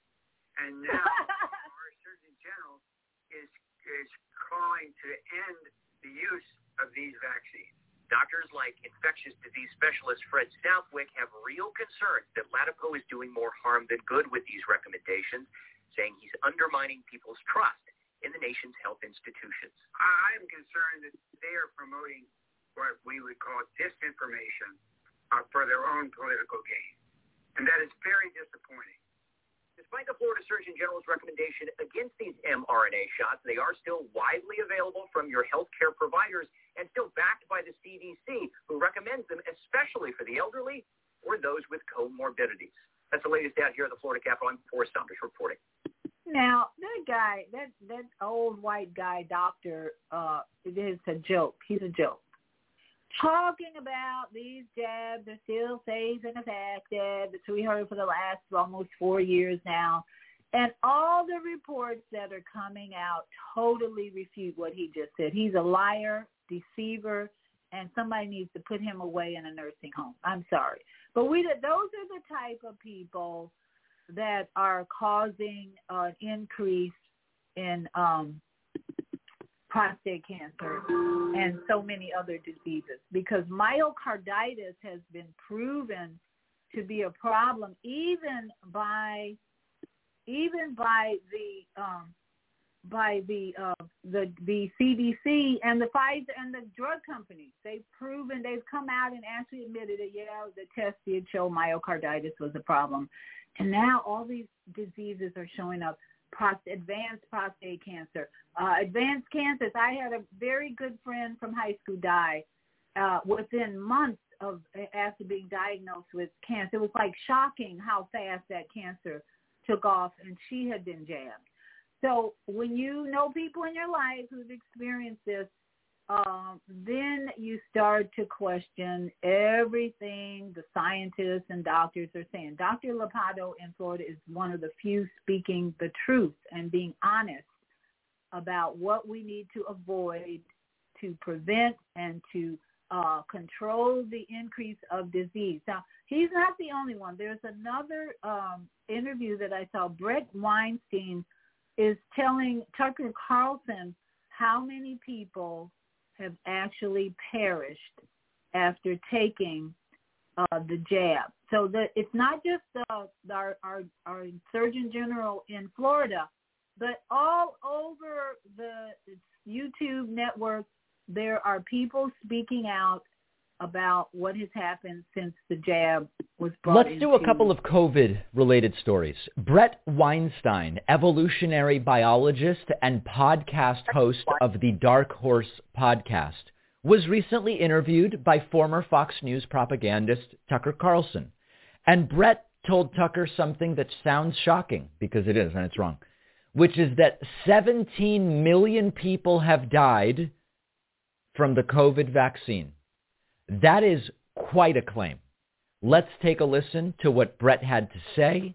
and now General is is calling to end the use of these vaccines. Doctors like infectious disease specialist Fred Southwick have real concerns that Ladapo is doing more harm than good with these recommendations, saying he's undermining people's trust in the nation's health institutions. I am concerned that they are promoting what we would call disinformation uh, for their own political gain. And that is very disappointing. Despite the Florida Surgeon General's recommendation against these mRNA shots, they are still widely available from your healthcare providers and still backed by the CDC, who recommends them especially for the elderly or those with comorbidities. That's the latest out here at the Florida Capitol. I'm Forrest Saunders reporting. Now that guy, that that old white guy doctor, uh, it is a joke. He's a joke. Talking about these jabs are still safe and effective. What we heard for the last almost four years now. And all the reports that are coming out totally refute what he just said. He's a liar, deceiver, and somebody needs to put him away in a nursing home. I'm sorry. But we those are the type of people that are causing an increase in um, prostate cancer and so many other diseases because myocarditis has been proven to be a problem even by even by the um, by the uh, the the CDC and the Pfizer and the drug companies. They've proven they've come out and actually admitted that yeah, the test did show myocarditis was a problem. And now all these diseases are showing up. Prost- advanced prostate cancer, uh, advanced cancers. I had a very good friend from high school die uh, within months of after being diagnosed with cancer. It was like shocking how fast that cancer took off, and she had been jabbed. So when you know people in your life who've experienced this, um, then you start to question everything the scientists and doctors are saying. Dr. Ladapo in Florida is one of the few speaking the truth and being honest about what we need to avoid to prevent and to uh, control the increase of disease. Now, he's not the only one. There's another um, interview that I saw. Bret Weinstein is telling Tucker Carlson how many people have actually perished after taking uh, the jab. So that it's not just uh, our, our our Surgeon General in Florida, but all over the YouTube network, there are people speaking out about what has happened since the jab was brought Let's do a couple of COVID-related stories. Bret Weinstein, evolutionary biologist and podcast host of the Dark Horse podcast, was recently interviewed by former Fox News propagandist Tucker Carlson. And Brett told Tucker something that sounds shocking, because it is, and it's wrong, which is that 17 million people have died from the COVID vaccine. That is quite a claim. Let's take a listen to what Bret had to say,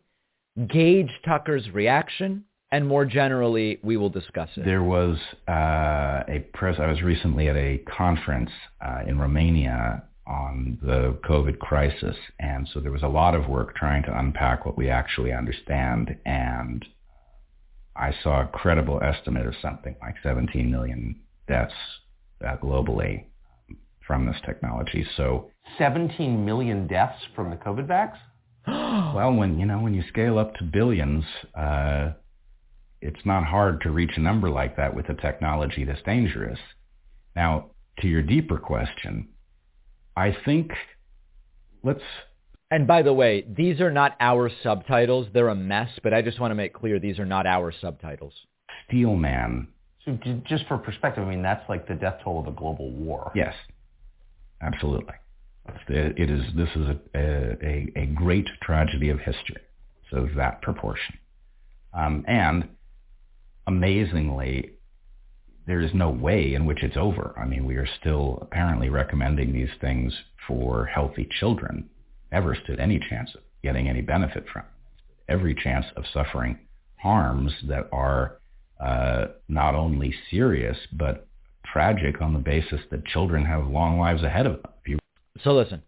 gauge Tucker's reaction, and more generally, we will discuss it. There was uh, a press. I was recently at a conference uh, in Romania on the COVID crisis, and so there was a lot of work trying to unpack what we actually understand. And I saw a credible estimate of something like 17 million deaths uh, globally from this technology. So 17 million deaths from the COVID vax? well, when you know when you scale up to billions, uh, it's not hard to reach a number like that with a technology that's dangerous. Now, to your deeper question, I think let's and by the way, these are not our subtitles. They're a mess, but I just want to make clear these are not our subtitles. Steelman. So just for perspective, I mean, that's like the death toll of a global war. Yes, absolutely. It is. This is a, a, a great tragedy of history. So that proportion. Um, and amazingly, there is no way in which it's over. I mean, we are still apparently recommending these things for healthy children ever stood any chance of getting any benefit from. Every chance of suffering harms that are uh, not only serious but tragic on the basis that children have long lives ahead of them. So listen,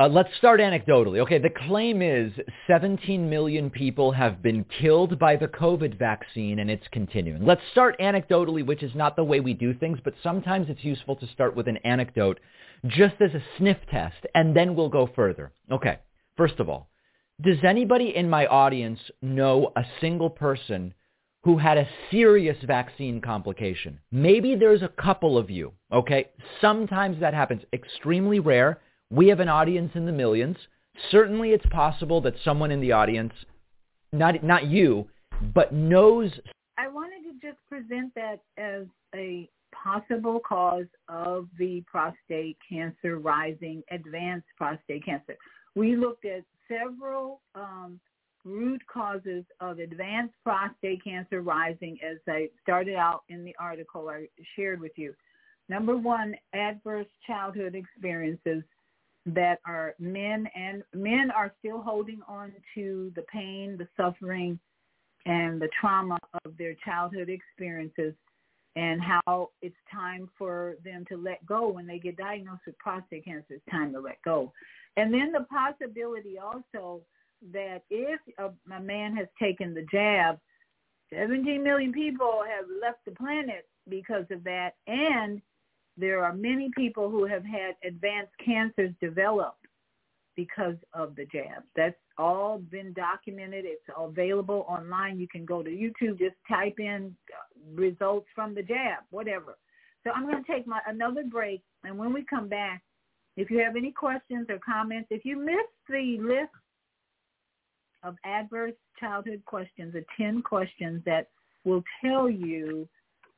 uh, let's start anecdotally. Okay, the claim is 17 million people have been killed by the COVID vaccine and it's continuing. Let's start anecdotally, which is not the way we do things, but sometimes it's useful to start with an anecdote just as a sniff test, and then we'll go further. Okay, first of all, does anybody in my audience know a single person who had a serious vaccine complication? Maybe there's a couple of you, okay? Sometimes that happens. Extremely rare. We have an audience in the millions. Certainly it's possible that someone in the audience, not, not you, but knows. I wanted to just present that as a possible cause of the prostate cancer rising, advanced prostate cancer. We looked at several um, root causes of advanced prostate cancer rising as I started out in the article I shared with you. Number one, adverse childhood experiences that are men and men are still holding on to the pain, the suffering, and the trauma of their childhood experiences and how it's time for them to let go when they get diagnosed with prostate cancer. It's time to let go. And then the possibility also that if a, a man has taken the jab, 17 million people have left the planet because of that. And there are many people who have had advanced cancers develop because of the jab. That's all been documented. It's available online. You can go to YouTube, just type in uh, results from the jab, whatever. So I'm going to take my another break, and when we come back, if you have any questions or comments, if you missed the list of adverse childhood questions, the 10 questions that will tell you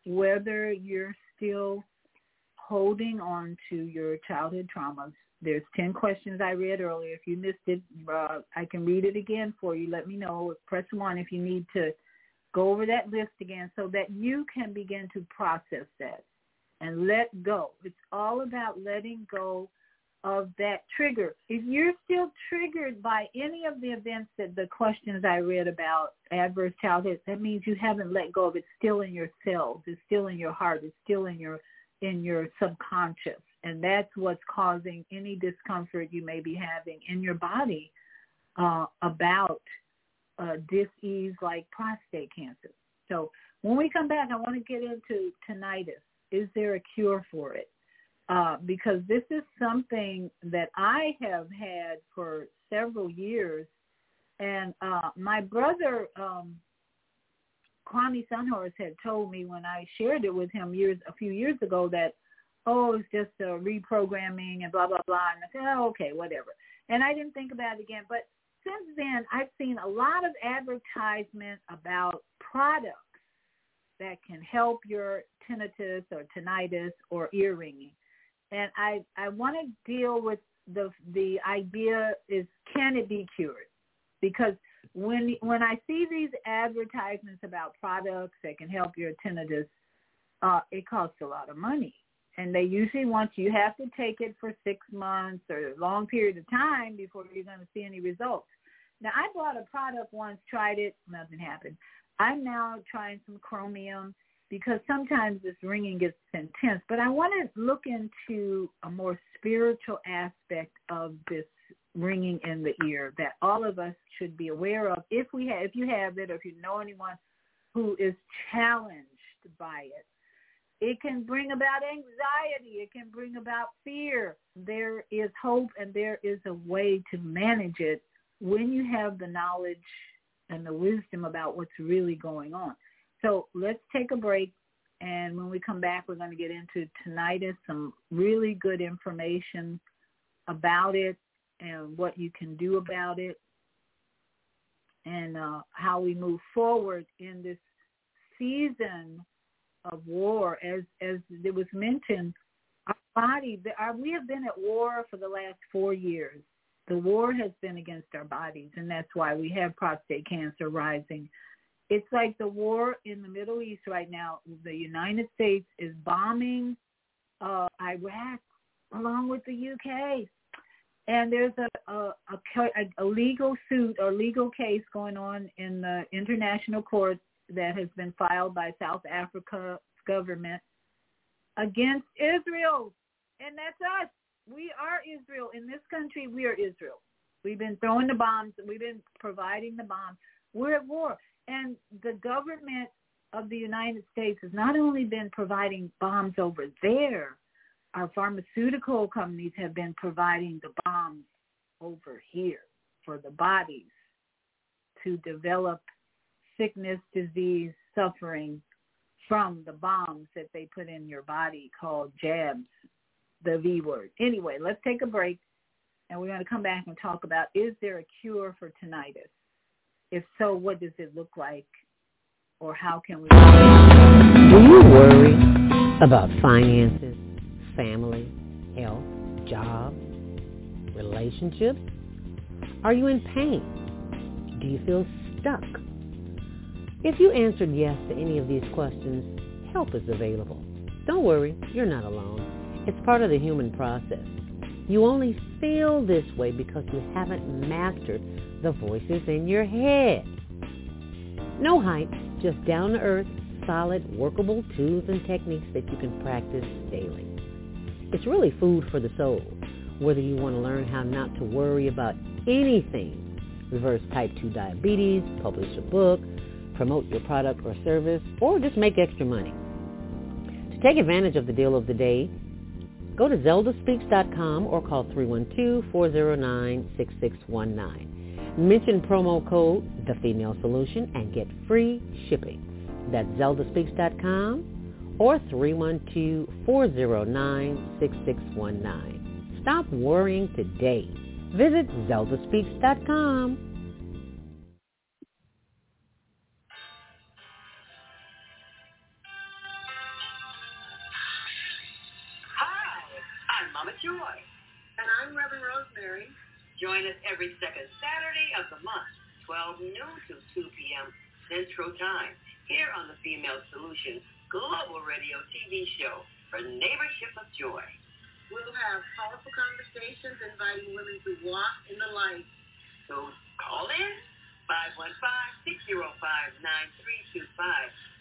whether you're still holding on to your childhood traumas there's 10 questions I read earlier. If you missed it, uh, I can read it again for you. Let me know. Press 1 if you need to go over that list again so that you can begin to process that and let go. It's all about letting go of that trigger. If you're still triggered by any of the events that the questions I read about adverse childhood, that means you haven't let go of it. It's still in your cells. It's still in your heart. It's still in your in your subconscious and that's what's causing any discomfort you may be having in your body uh, about uh, disease like prostate cancer. So when we come back, I want to get into tinnitus. Is there a cure for it? Uh, because this is something that I have had for several years. And uh, my brother, um, Kwame Sunhorse, had told me when I shared it with him years a few years ago that oh, it's just a reprogramming and blah, blah, blah. And I said, oh, okay, whatever. And I didn't think about it again. But since then, I've seen a lot of advertisement about products that can help your tinnitus or tinnitus or ear ringing. And I, I want to deal with the, the idea is can it be cured? Because when, when I see these advertisements about products that can help your tinnitus, uh, it costs a lot of money and they usually want you have to take it for six months or a long period of time before you're going to see any results. Now, I bought a product once, tried it, nothing happened. I'm now trying some chromium because sometimes this ringing gets intense, but I want to look into a more spiritual aspect of this ringing in the ear that all of us should be aware of if we have, if you have it or if you know anyone who is challenged by it It can bring about anxiety. It can bring about fear. There is hope and there is a way to manage it when you have the knowledge and the wisdom about what's really going on. So let's take a break. And when we come back, we're going to get into tinnitus, some really good information about it and what you can do about it and uh, how we move forward in this season of war. As as it was mentioned, our body, our, we have been at war for the last four years. The war has been against our bodies, and that's why we have prostate cancer rising. It's like the war in the Middle East right now. The United States is bombing uh, Iraq along with the UK and there's a, a, a, a legal suit or legal case going on in the international court that has been filed by South Africa's government against Israel. And that's us. We are Israel. In this country, we are Israel. We've been throwing the bombs. We've been providing the bombs. We're at war. And the government of the United States has not only been providing bombs over there, our pharmaceutical companies have been providing the bombs over here for the bodies to develop sickness, disease, suffering from the bombs that they put in your body called jabs, the V word. Anyway, let's take a break and we're going to come back and talk about is there a cure for tinnitus? If so, what does it look like? Or how can we... Do you worry about finances? family, health, job, relationships? Are you in pain? Do you feel stuck? If you answered yes to any of these questions, help is available. Don't worry, you're not alone. It's part of the human process. You only feel this way because you haven't mastered the voices in your head. No hype, just down-to-earth, solid, workable tools and techniques that you can practice daily. It's really food for the soul, whether you want to learn how not to worry about anything, reverse type 2 diabetes, publish a book, promote your product or service, or just make extra money. To take advantage of the deal of the day, go to zeldaspeaks.com or call 312-409-6619. Mention promo code The Female Solution and get free shipping. That's zeldaspeaks.com or 312-409-6619. Stop worrying today. Visit zeldaspeaks.com. Hi, I'm Mama Joy. And I'm Reverend Rosemary. Join us every second Saturday of the month, 12 noon to 2 p.m. Central Time, here on the Female Solution global radio TV show for Neighborship of Joy. We'll have powerful conversations inviting women to walk in the light. So call in 515-605-9325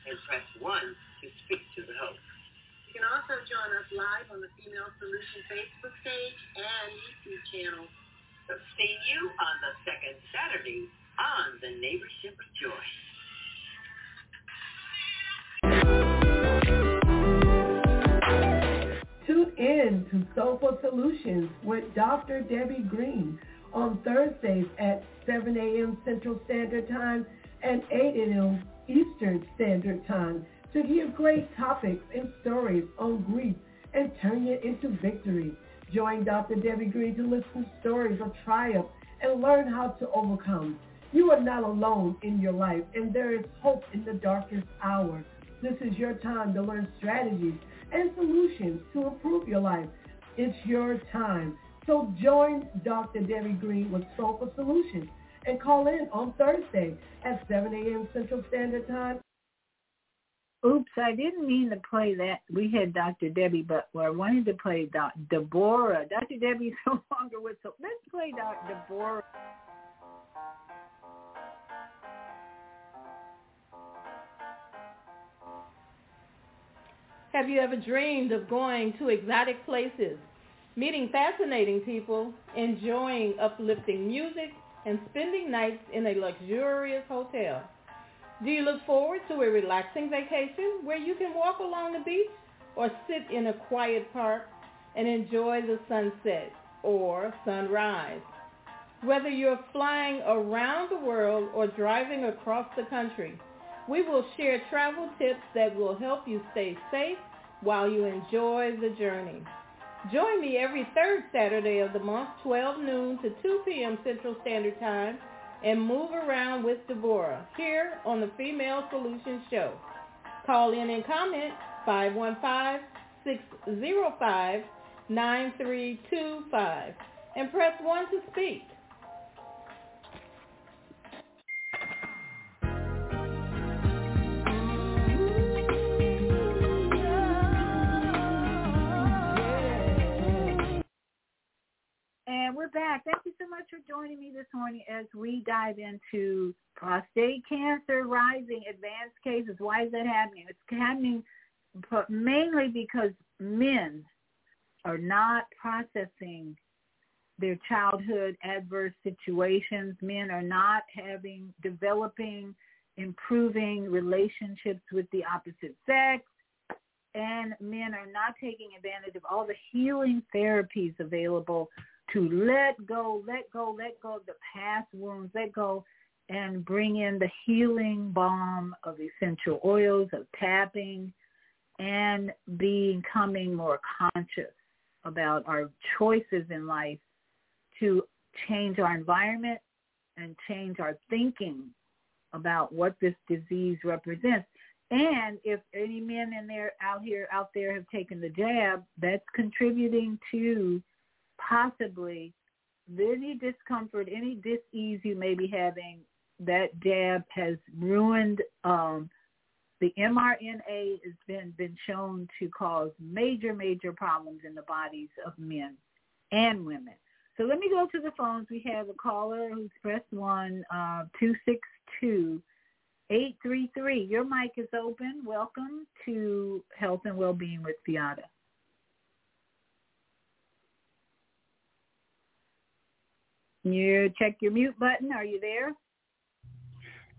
and press 1 to speak to the host. You can also join us live on the Female Solution Facebook page and YouTube channel. See you on the second Saturday on the Neighborship of Joy. Tune in to Soulful Solutions with Dr. Debbie Green on Thursdays at 7 a.m. Central Standard Time and 8 a.m. Eastern Standard Time to hear great topics and stories on grief and turn it into victory. Join Dr. Debbie Green to listen to stories of triumph and learn how to overcome. You are not alone in your life, and there is hope in the darkest hour. This is your time to learn strategies and solutions to improve your life. It's your time. So join Dr. Debbie Green with Soulful Solutions and call in on Thursday at 7 a.m. Central Standard Time. Oops, I didn't mean to play that. We had Dr. Debbie, but I wanted to play Dr. Deborah. Dr. Debbie's no longer with us. So let's play Dr. Deborah. Have you ever dreamed of going to exotic places, meeting fascinating people, enjoying uplifting music, and spending nights in a luxurious hotel? Do you look forward to a relaxing vacation where you can walk along the beach, or sit in a quiet park and enjoy the sunset or sunrise. Whether you're flying around the world or driving across the country, we will share travel tips that will help you stay safe while you enjoy the journey. Join me every third Saturday of the month, 12 noon to 2 p.m. Central Standard Time, and move around with Deborah here on the Female Solutions Show. Call in and comment 515-605-9325 and press 1 to speak. So much for joining me this morning as we dive into prostate cancer rising advanced cases. Why is that happening? It's happening mainly because men are not processing their childhood adverse situations. Men are not having, developing, improving relationships with the opposite sex. And men are not taking advantage of all the healing therapies available to let go, let go, let go of the past wounds, let go and bring in the healing balm of essential oils, of tapping, and becoming more conscious about our choices in life to change our environment and change our thinking about what this disease represents. And if any men in there out here out there have taken the jab, that's contributing to possibly any discomfort, any dis-ease you may be having, that jab has ruined um, the mRNA has been been shown to cause major major problems in the bodies of men and women. So let me go to the phones. We have a caller who's pressed one uh, two six two eight three three. Your mic is open. Welcome to Health and Wellbeing with Viyahta. You check your mute button. Are you there?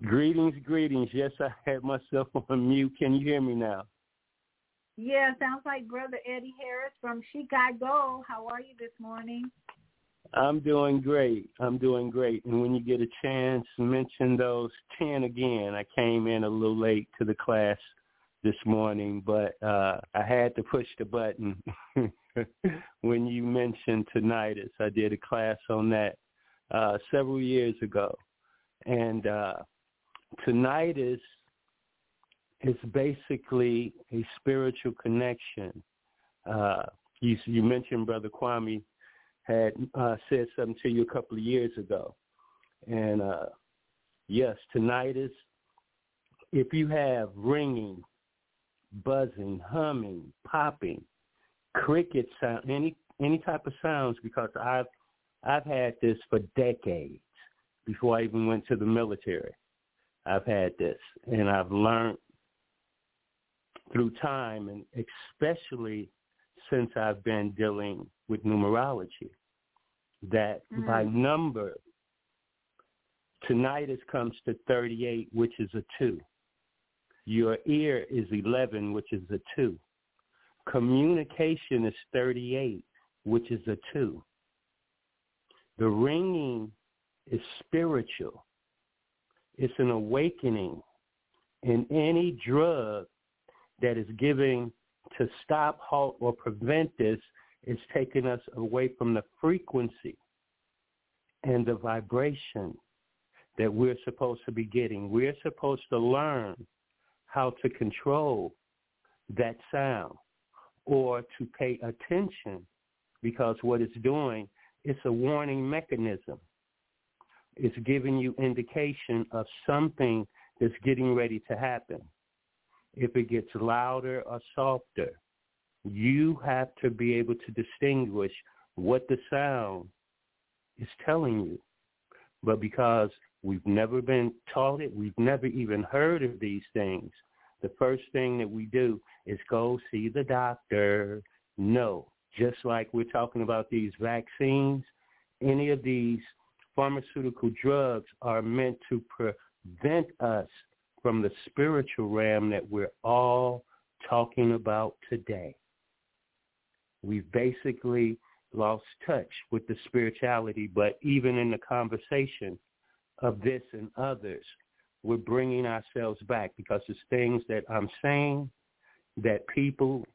Greetings, greetings. Yes, I had myself on mute. Can you hear me now? Yeah, sounds like Brother Eddie Harris from Chicago. How are you this morning? I'm doing great. I'm doing great. And when you get a chance, mention those 10 again. I came in a little late to the class this morning, but uh, I had to push the button when you mentioned tinnitus. I did a class on that uh, several years ago. And uh, tinnitus is basically a spiritual connection. Uh, you, you mentioned Brother Kwame had uh, said something to you a couple of years ago. And uh, yes, tinnitus, if you have ringing, buzzing, humming, popping, cricket sound, any any type of sounds, because I've I've had this for decades before I even went to the military. I've had this, and I've learned through time, and especially since I've been dealing with numerology, that mm. by number, tinnitus comes to 38, which is a 2. Your ear is 11, which is a 2. Communication is 38, which is a 2. The ringing is spiritual. It's an awakening. And any drug that is given to stop, halt, or prevent this is taking us away from the frequency and the vibration that we're supposed to be getting. We're supposed to learn how to control that sound or to pay attention because what it's doing it's a warning mechanism. It's giving you indication of something that's getting ready to happen. If it gets louder or softer, you have to be able to distinguish what the sound is telling you. But because we've never been taught it, we've never even heard of these things, the first thing that we do is go see the doctor. No, just like we're talking about these vaccines, any of these pharmaceutical drugs are meant to prevent us from the spiritual realm that we're all talking about today. We've basically lost touch with the spirituality, but even in the conversation of this and others, we're bringing ourselves back because it's things that I'm saying that people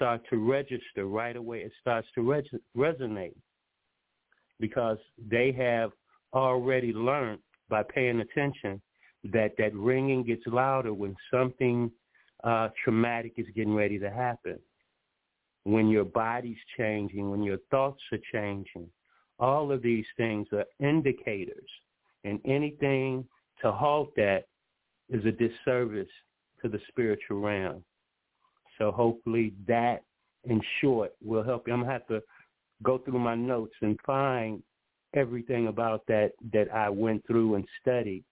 start to register right away. It starts to res- resonate because they have already learned by paying attention that that ringing gets louder when something uh, traumatic is getting ready to happen, when your body's changing, when your thoughts are changing. All of these things are indicators, and anything to halt that is a disservice to the spiritual realm. So hopefully that, in short, will help you. I'm gonna have to go through my notes and find everything about that that I went through and studied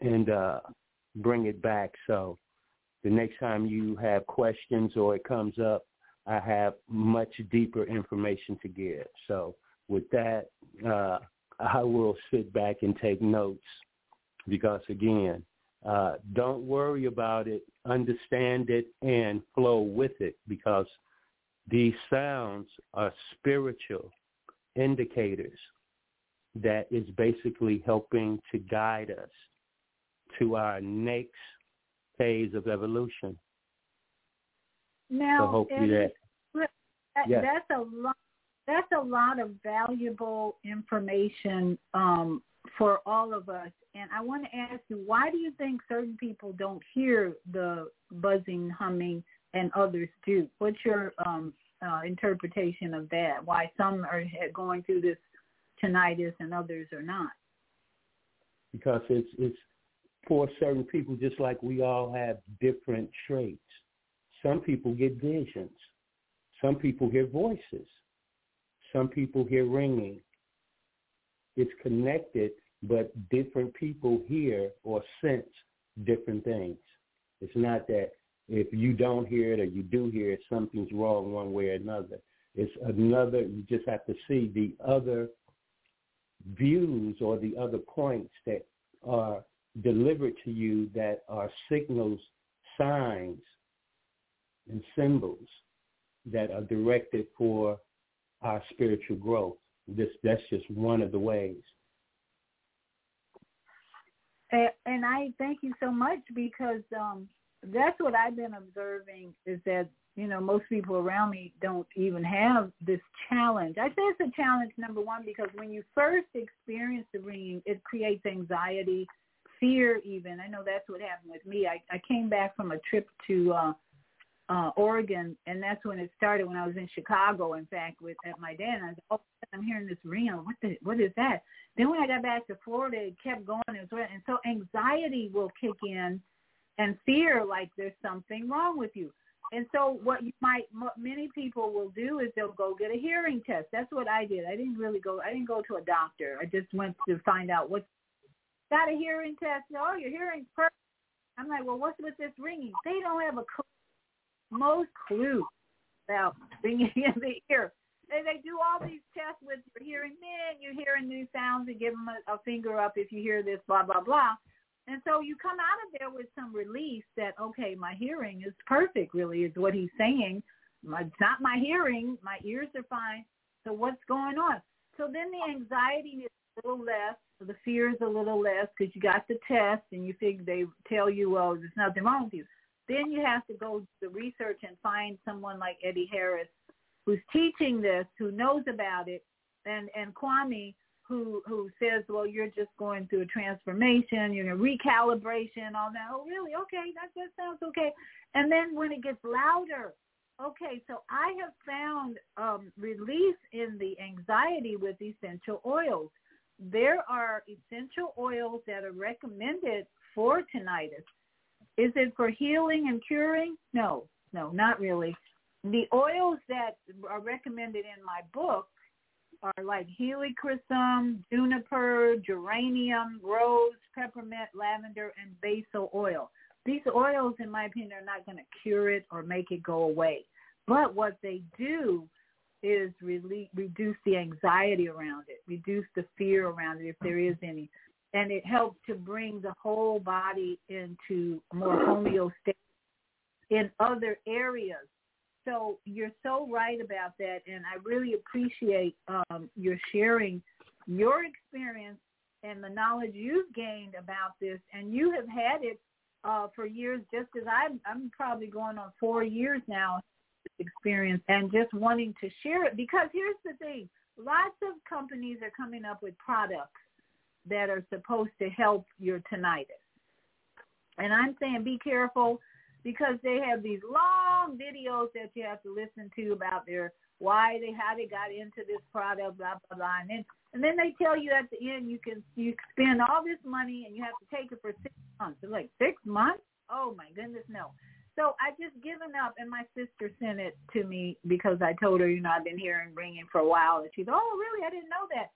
and uh, bring it back. So the next time you have questions or it comes up, I have much deeper information to give. So with that, uh, I will sit back and take notes because again, uh, don't worry about it, understand it, and flow with it because these sounds are spiritual indicators that is basically helping to guide us to our next phase of evolution. Now, so hopefully that, that yes. that's a lot. That's a lot of valuable information um, for all of us. And I want to ask you, why do you think certain people don't hear the buzzing, humming, and others do? What's your um, uh, interpretation of that? Why some are going through this tinnitus and others are not? Because it's it's for certain people, just like we all have different traits. Some people get visions. Some people hear voices. Some people hear ringing. It's connected, but different people hear or sense different things. It's not that if you don't hear it or you do hear it, something's wrong one way or another. It's another, you just have to see the other views or the other points that are delivered to you that are signals, signs, and symbols that are directed for our spiritual growth. This that's just one of the ways. And I thank you so much because um, that's what I've been observing is that you know most people around me don't even have this challenge. I say it's a challenge number one because when you first experience the ringing, it creates anxiety, fear even. I know that's what happened with me. I, I came back from a trip to uh, uh, Oregon, and that's when it started. When I was in Chicago, in fact, with at my dad, and I was oh, I'm hearing this ring. What the what is that? Then when I got back to Florida, it kept going as well, and so anxiety will kick in, and fear like there's something wrong with you. And so what you might, what many people will do is they'll go get a hearing test. That's what I did. I didn't really go, I didn't go to a doctor. I just went to find out what's got a hearing test. Oh, your hearing's perfect. I'm like, well, what's with this ringing? They don't have a clue, most clue about ringing in the ear. They, they do all these tests with your hearing. Man, you're hearing new sounds and give them a, a finger up if you hear this, blah, blah, blah. And so you come out of there with some relief that, okay, my hearing is perfect, really, is what he's saying. It's not my hearing. My ears are fine. So what's going on? So then the anxiety is a little less so the fear is a little less because you got the test and you think they tell you, well, there's nothing wrong with you. Then you have to go to research and find someone like Eddie Harris who's teaching this, who knows about it, and and Kwame who who says, well, you're just going through a transformation, you're in a recalibration, all that. Oh, really? Okay, that that sounds okay. And then when it gets louder, okay, so I have found um, relief in the anxiety with essential oils there are essential oils that are recommended for tinnitus. Is it for healing and curing? No, no, not really. The oils that are recommended in my book are like helichrysum, juniper, geranium, rose, peppermint, lavender, and basil oil. These oils, in my opinion, are not going to cure it or make it go away. But what they do is really reduce the anxiety around it, reduce the fear around it if there is any. And it helps to bring the whole body into more homeostasis. in other areas. So you're so right about that, and I really appreciate um, your sharing your experience and the knowledge you've gained about this, and you have had it uh, for years, just as I'm, I'm probably going on four years now experience and just wanting to share it because here's the thing lots of companies are coming up with products that are supposed to help your tinnitus and i'm saying be careful because they have these long videos that you have to listen to about their why they how they got into this product blah blah blah and then and then they tell you at the end you can you spend all this money and you have to take it for six months. It's like six months? Oh my goodness, no. So I just given up, and my sister sent it to me because I told her, you know, I've been hearing ringing for a while, and she's, oh, really? I didn't know that.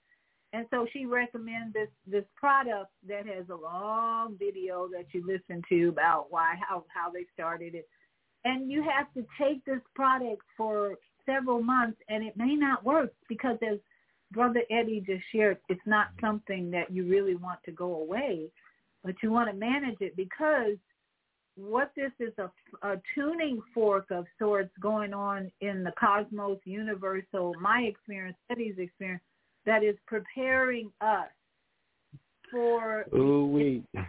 And so she recommends this this product that has a long video that you listen to about why how how they started it, and you have to take this product for several months, and it may not work because as Brother Eddie just shared, it's not something that you really want to go away, but you want to manage it because what this is a, a tuning fork of sorts going on in the cosmos, universal, my experience, Eddie's experience, that is preparing us for. Ooh, we.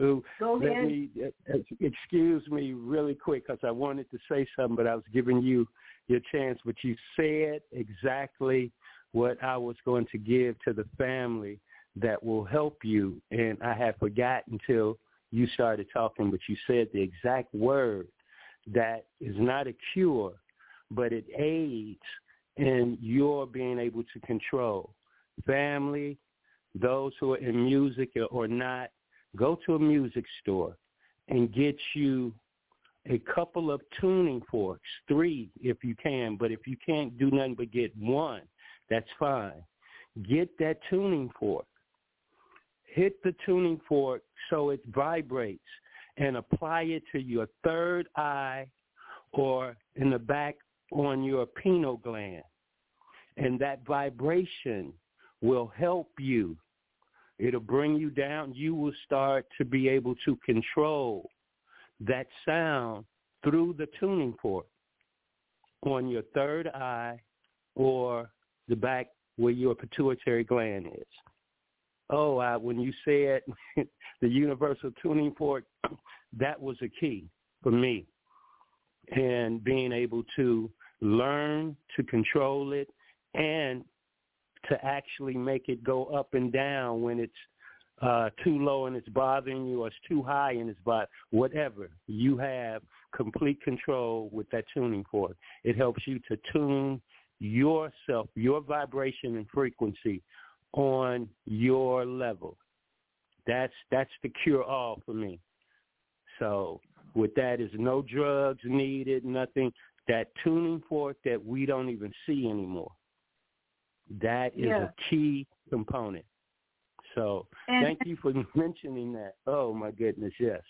Ooh, Go let ahead. me uh, excuse me really quick because I wanted to say something, but I was giving you your chance. But you said exactly what I was going to give to the family that will help you, and I had forgotten until you started talking. But you said the exact word that is not a cure, but it aids in your being able to control family, those who are in music or not go to a music store and get you a couple of tuning forks, three if you can, but if you can't do nothing but get one, that's fine. Get that tuning fork. Hit the tuning fork so it vibrates and apply it to your third eye or in the back on your pineal gland. And that vibration will help you It'll bring you down. You will start to be able to control that sound through the tuning fork on your third eye or the back where your pituitary gland is. Oh, I, when you said the universal tuning fork, that was a key for me. And being able to learn to control it and to actually make it go up and down when it's uh, too low and it's bothering you or it's too high and it's but whatever. You have complete control with that tuning fork. It helps you to tune yourself, your vibration and frequency on your level. That's that's the cure all for me. So with that is no drugs needed, nothing. That tuning fork that we don't even see anymore. That is Yeah. a key component. So And- thank you for mentioning that. Oh my goodness, yes.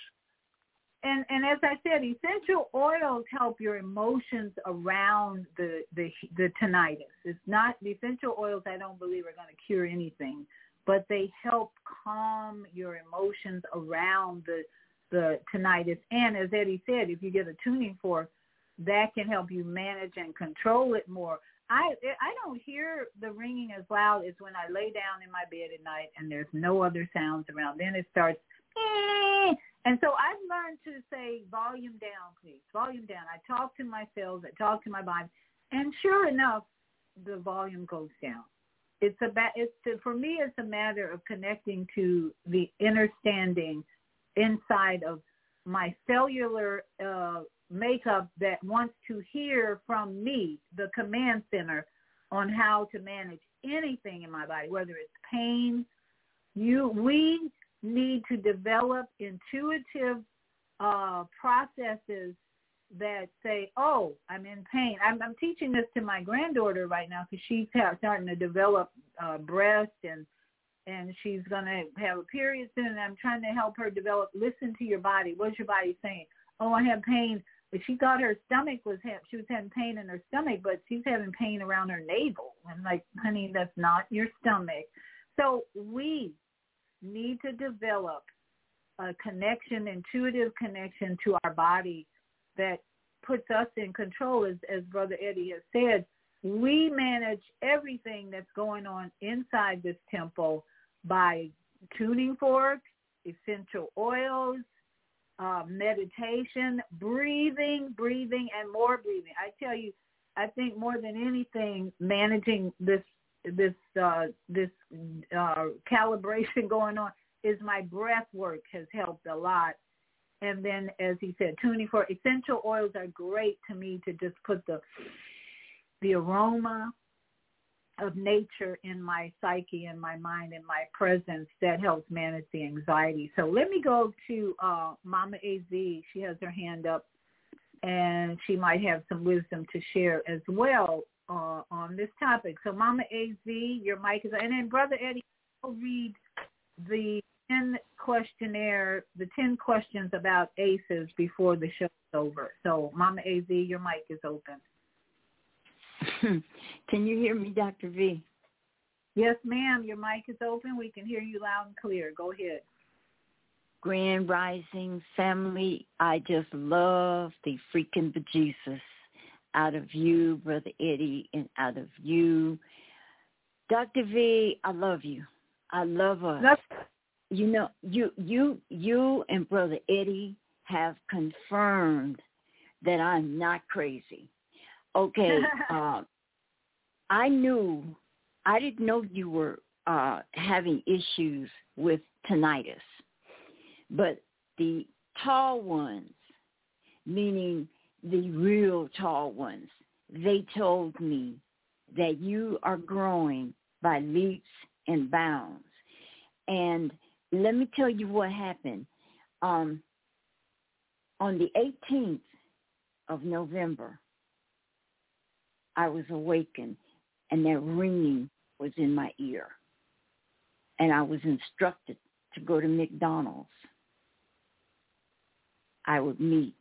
and and as I said, essential oils help your emotions around the the the tinnitus. It's not the essential oils. I don't believe are going to cure anything, but they help calm your emotions around the the tinnitus. And as Eddie said, if you get a tuning fork, that can help you manage and control it more. I I don't hear the ringing as loud as when I lay down in my bed at night and there's no other sounds around. Then it starts. "Eh." And so I've learned to say volume down, please, volume down. I talk to my cells, I talk to my body, and sure enough, the volume goes down. It's about it's to, for me. It's a matter of connecting to the understanding inside of my cellular uh, makeup that wants to hear from me, the command center, on how to manage anything in my body, whether it's pain. You, we need to develop intuitive uh, processes that say, "Oh, I'm in pain." I'm, I'm teaching this to my granddaughter right now because she's ha- starting to develop uh, breast and and she's going to have a period soon. And I'm trying to help her develop. Listen to your body. What's your body saying? Oh, I have pain. But she thought her stomach was ha- she was having pain in her stomach, but she's having pain around her navel. I'm like, honey, that's not your stomach. So we need to develop a connection, intuitive connection to our body that puts us in control, as, as Brother Eddie has said. We manage everything that's going on inside this temple by tuning forks, essential oils, uh, meditation, breathing, breathing, and more breathing. I tell you, I think more than anything, managing this this uh, this uh, calibration going on is my breath work has helped a lot. And then, as he said, tuning for essential oils are great to me to just put the the aroma of nature in my psyche and my mind and my presence that helps manage the anxiety. So let me go to uh, Mama Az. She has her hand up and she might have some wisdom to share as well uh, on this topic. So Mama Az, your mic is and then Brother Eddie, I'll read the 10 questionnaire, the 10 questions about ACEs before the show's over. So Mama Az, your mic is open. Can you hear me, Dr. V? Yes, ma'am. Your mic is open. We can hear you loud and clear. Go ahead. Grand Rising family, I just love the freaking bejesus out of you, Brother Eddie, and out of you. Dr. V, I love you. I love us. That's- you know, you you you and Brother Eddie have confirmed that I'm not crazy. Okay, uh, I knew I didn't know you were uh, having issues with tinnitus, but the tall ones, meaning the real tall ones, they told me that you are growing by leaps and bounds. And let me tell you what happened. Um, on the 18th of November, I was awakened and that ringing was in my ear. And I was instructed to go to McDonald's. I would meet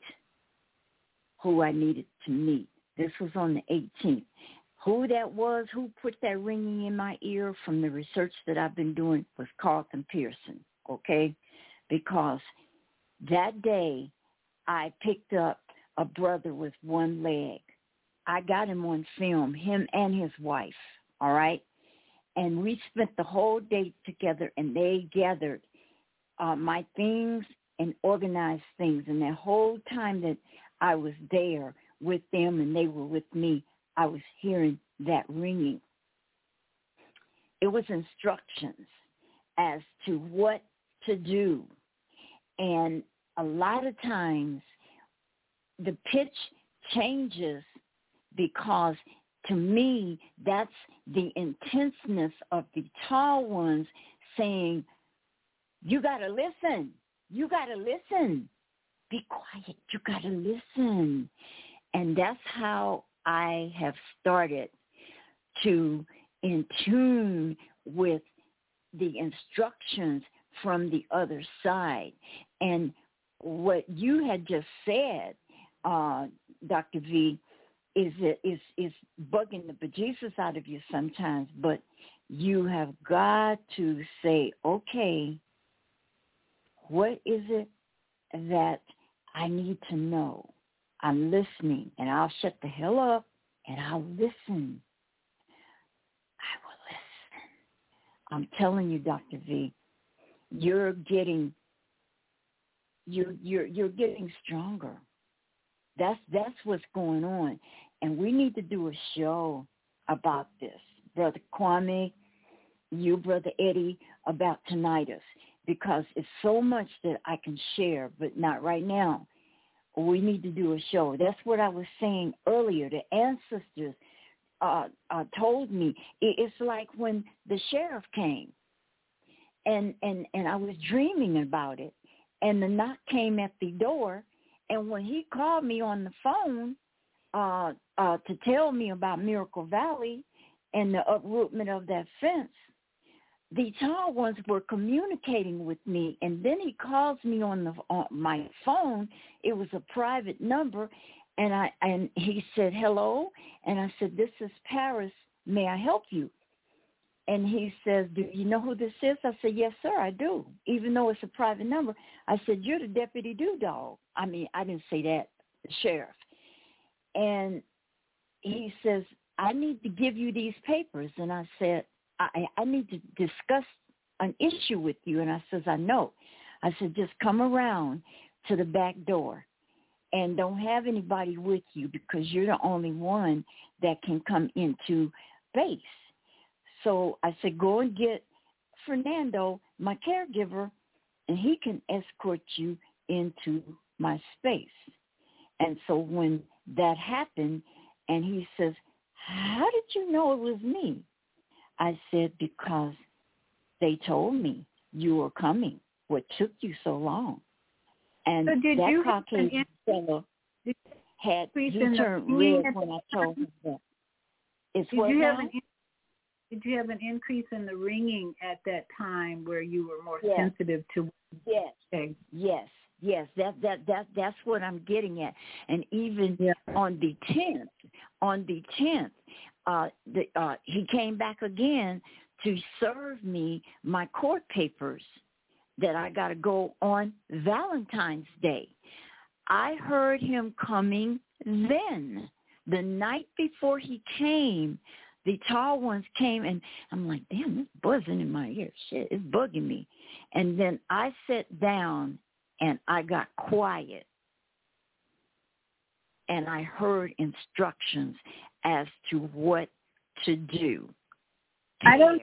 who I needed to meet. This was on the 18th. Who that was, who put that ringing in my ear from the research that I've been doing was Carlton Pearson, okay? Because that day I picked up a brother with one leg I got him on film, him and his wife, all right? And we spent the whole day together and they gathered uh, my things and organized things. And that whole time that I was there with them and they were with me, I was hearing that ringing. It was instructions as to what to do. And a lot of times the pitch changes because to me, that's the intenseness of the tall ones saying, you got to listen. You got to listen. Be quiet. You got to listen. And that's how I have started to in tune with the instructions from the other side. And what you had just said, uh, Dr. V, is is is bugging the bejesus out of you sometimes, but you have got to say, okay, what is it that I need to know? I'm listening, and I'll shut the hell up and I'll listen. I will listen. I'm telling you, Dr. V, you're getting you're you're you're getting stronger. That's that's what's going on. And we need to do a show about this. Brother Kwame, you, Brother Eddie, about tinnitus because it's so much that I can share, but not right now. We need to do a show. That's what I was saying earlier. The ancestors uh, uh, told me it's like when the sheriff came, and and and I was dreaming about it, and the knock came at the door, and when he called me on the phone, uh, uh, to tell me about Miracle Valley and the uprootment of that fence, the tall ones were communicating with me, and then he calls me on the on my phone. It was a private number, and I and he said hello, and I said this is Paris. May I help you? And he says, do you know who this is? I said, yes, sir, I do. Even though it's a private number. I said, you're the deputy do dog. I mean, I didn't say that, sheriff. And he says, I need to give you these papers. And I said, I, I need to discuss an issue with you. And I says, I know. I said, just come around to the back door and don't have anybody with you because you're the only one that can come into base. So I said, go and get Fernando, my caregiver, and he can escort you into my space. And so when that happened, and he says, how did you know it was me? I said, because they told me you were coming. What took you so long? And so did that you Caucasian fellow had he turned red when I told him that. It's did what you now? have an did you have an increase in the ringing at that time where you were more Yes. sensitive to Yes. things? Yes, yes, that that that that's what I'm getting at. And even on the tenth, on the tenth, uh, the uh, he came back again to serve me my court papers that I got to go on Valentine's Day. I heard him coming then, the night before he came. The tall ones came, and I'm like, damn, this buzzing in my ear. Shit, it's bugging me. And then I sat down and I got quiet and I heard instructions as to what to do. I don't-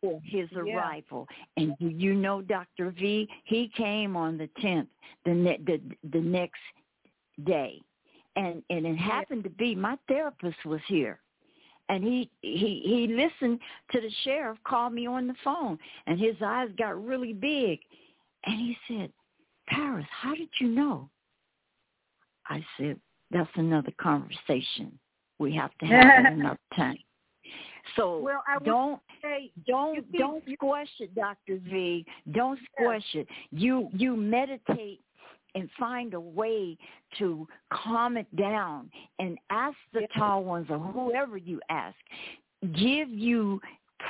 for his Yeah. arrival. And do you know Dr. V? He came on the 10th, the ne- the the next day. And and it happened to be my therapist was here. And he he he listened to the sheriff call me on the phone and his eyes got really big. And he said, Paris, how did you know? I said, that's another conversation. We have to have another time. So Well, I don't say don't keep- don't squash it, Doctor V. Don't squash it. You you meditate and find a way to calm it down and ask the tall ones or whoever you ask, give you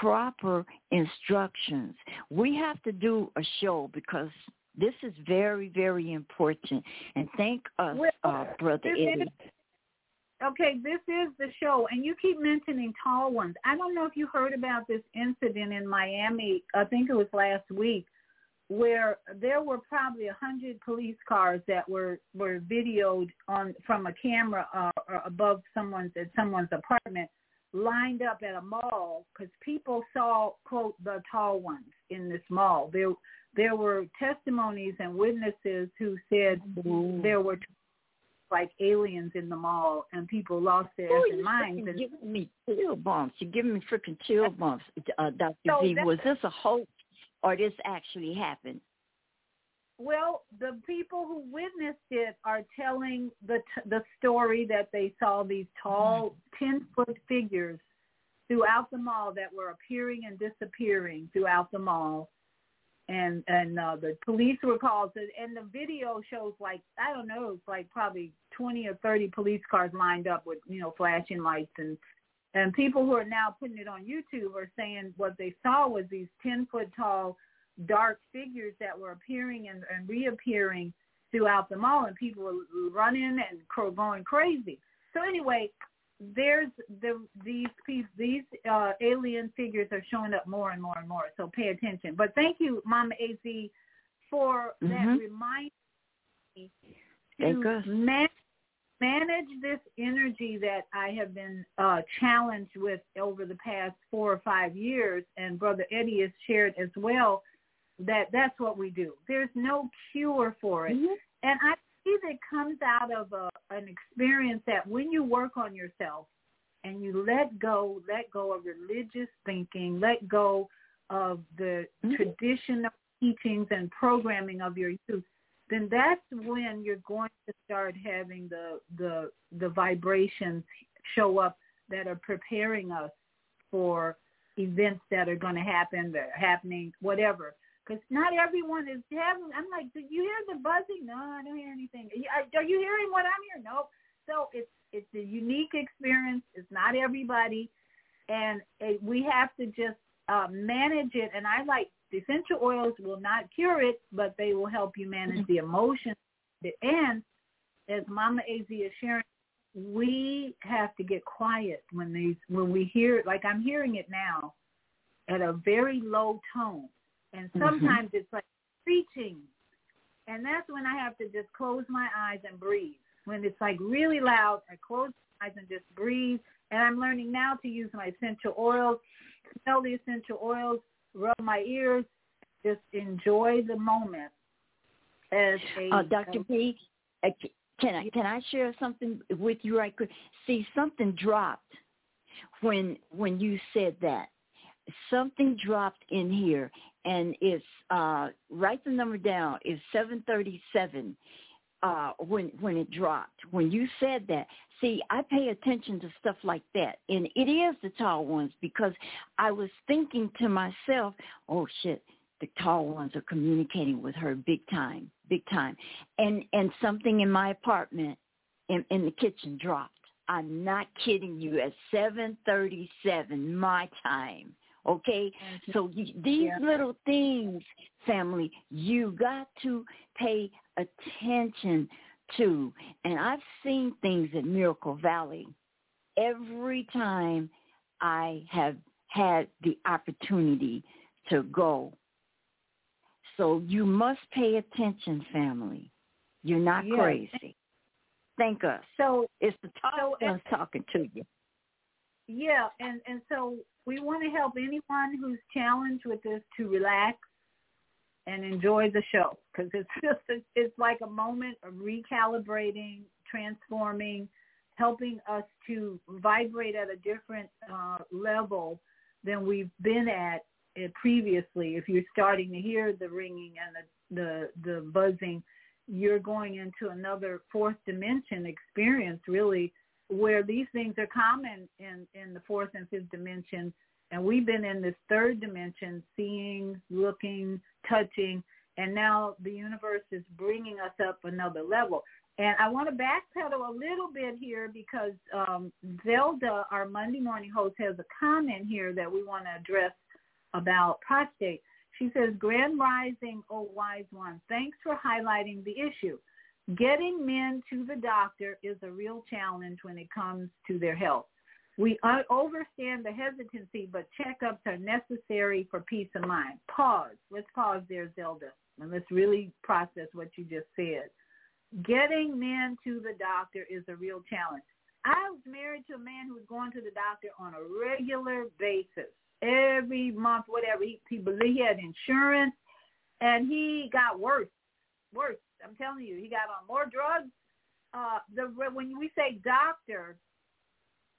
proper instructions. We have to do a show because this is very, very important. And thank us, Well, uh, Brother Eddie. Okay, this is the show, and you keep mentioning tall ones. I don't know if you heard about this incident in Miami. I think it was last week, where there were probably a hundred police cars that were were videoed on from a camera uh, above someone's at someone's apartment, lined up at a mall because people saw quote the tall ones in this mall. There there were testimonies and witnesses who said there were like aliens in the mall and people lost their Oh, you minds. And giving me chill bumps. You're giving me freaking chill bumps, uh, Dr. So that- Was this a hoax or this actually happened? well, the people who witnessed it are telling the t- the story that they saw these tall ten foot figures throughout the mall that were appearing and disappearing throughout the mall. And and uh, the police were called, and the video shows like I don't know, it's like probably twenty or thirty police cars lined up with you know flashing lights. And and people who are now putting it on YouTube are saying what they saw was these ten foot tall dark figures that were appearing and, and reappearing throughout the mall, and people were running and going crazy. So anyway, there's the these piece these uh, alien figures are showing up more and more and more. So pay attention. But thank you, Mama Az, for that Mhm. reminder to man- manage this energy that I have been uh, challenged with over the past four or five years, and Brother Eddie has shared as well that that's what we do. There's no cure for it, Mm-hmm. and I it comes out of a, an experience that when you work on yourself and you let go, let go of religious thinking, let go of the mm-hmm. traditional teachings and programming of your youth, then that's when you're going to start having the the the vibrations show up that are preparing us for events that are going to happen, that are happening, whatever. Because not everyone is having. I'm like, did you hear the buzzing? No, I don't hear anything. Are you hearing what I'm hearing? No. So it's it's a unique experience. It's not everybody, and it, we have to just uh, manage it. And I like essential oils will not cure it, but they will help you manage the emotions. And as Mama Az is sharing, we have to get quiet when these when we hear like I'm hearing it now at a very low tone. And sometimes mm-hmm. it's like preaching. And that's when I have to just close my eyes and breathe. When it's like really loud, I close my eyes and just breathe. And I'm learning now to use my essential oils, smell the essential oils, rub my ears, just enjoy the moment. As a, uh, Dr. V, uh, can I can I share something with you I could See, something dropped when when you said that. Something dropped in here, and it's uh, write the number down. It's seven thirty seven. Uh, when when it dropped, when you said that, see, I pay attention to stuff like that, and it is the tall ones because I was thinking to myself, "Oh shit, the tall ones are communicating with her big time, big time. And and something in my apartment in, in the kitchen dropped. I'm not kidding you at 7:37 my time. Okay? Mm-hmm. So you, these yeah. little things, family, you got to pay attention to. And I've seen things at Miracle Valley every time I have had the opportunity to go so you must pay attention, family. You're not yes. crazy. Thank us. So it's the top so, talking to you. Yeah, and and so we want to help anyone who's challenged with this to relax and enjoy the show because it's just it's like a moment of recalibrating, transforming, helping us to vibrate at a different uh, level than we've been at previously, if you're starting to hear the ringing and the, the, the buzzing, you're going into another fourth dimension experience really where these things are common in, in the fourth and fifth dimension. And we've been in this third dimension, seeing, looking, touching, and now the universe is bringing us up another level. And I want to backpedal a little bit here because um, Zelda, our Monday morning host, has a comment here that we want to address about prostate. She says, Grand Rising, oh wise one, thanks for highlighting the issue. Getting men to the doctor is a real challenge when it comes to their health. We understand the hesitancy, but checkups are necessary for peace of mind. Pause. Let's pause there, Zelda, and let's really process what you just said. Getting men to the doctor is a real challenge. I was married to a man who was going to the doctor on a regular basis every month, whatever. He, he believed he had insurance, and he got worse, worse. I'm telling you, he got on more drugs. Uh, the when we say doctor,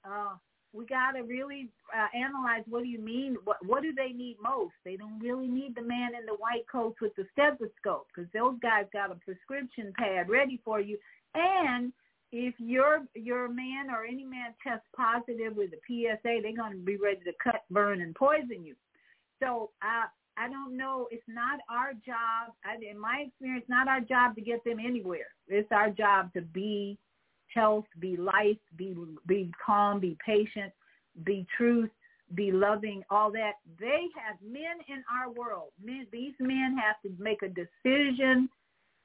uh, we got to really uh, analyze what do you mean? What what do they need most? They don't really need the man in the white coat with the stethoscope because those guys got a prescription pad ready for you, and if your your man or any man tests positive with the PSA, they're going to be ready to cut, burn, and poison you. So I I don't know. It's not our job. I, in my experience, not our job to get them anywhere. It's our job to be health, be life, be be calm, be patient, be truth, be loving. All that they have men in our world. Men, these men have to make a decision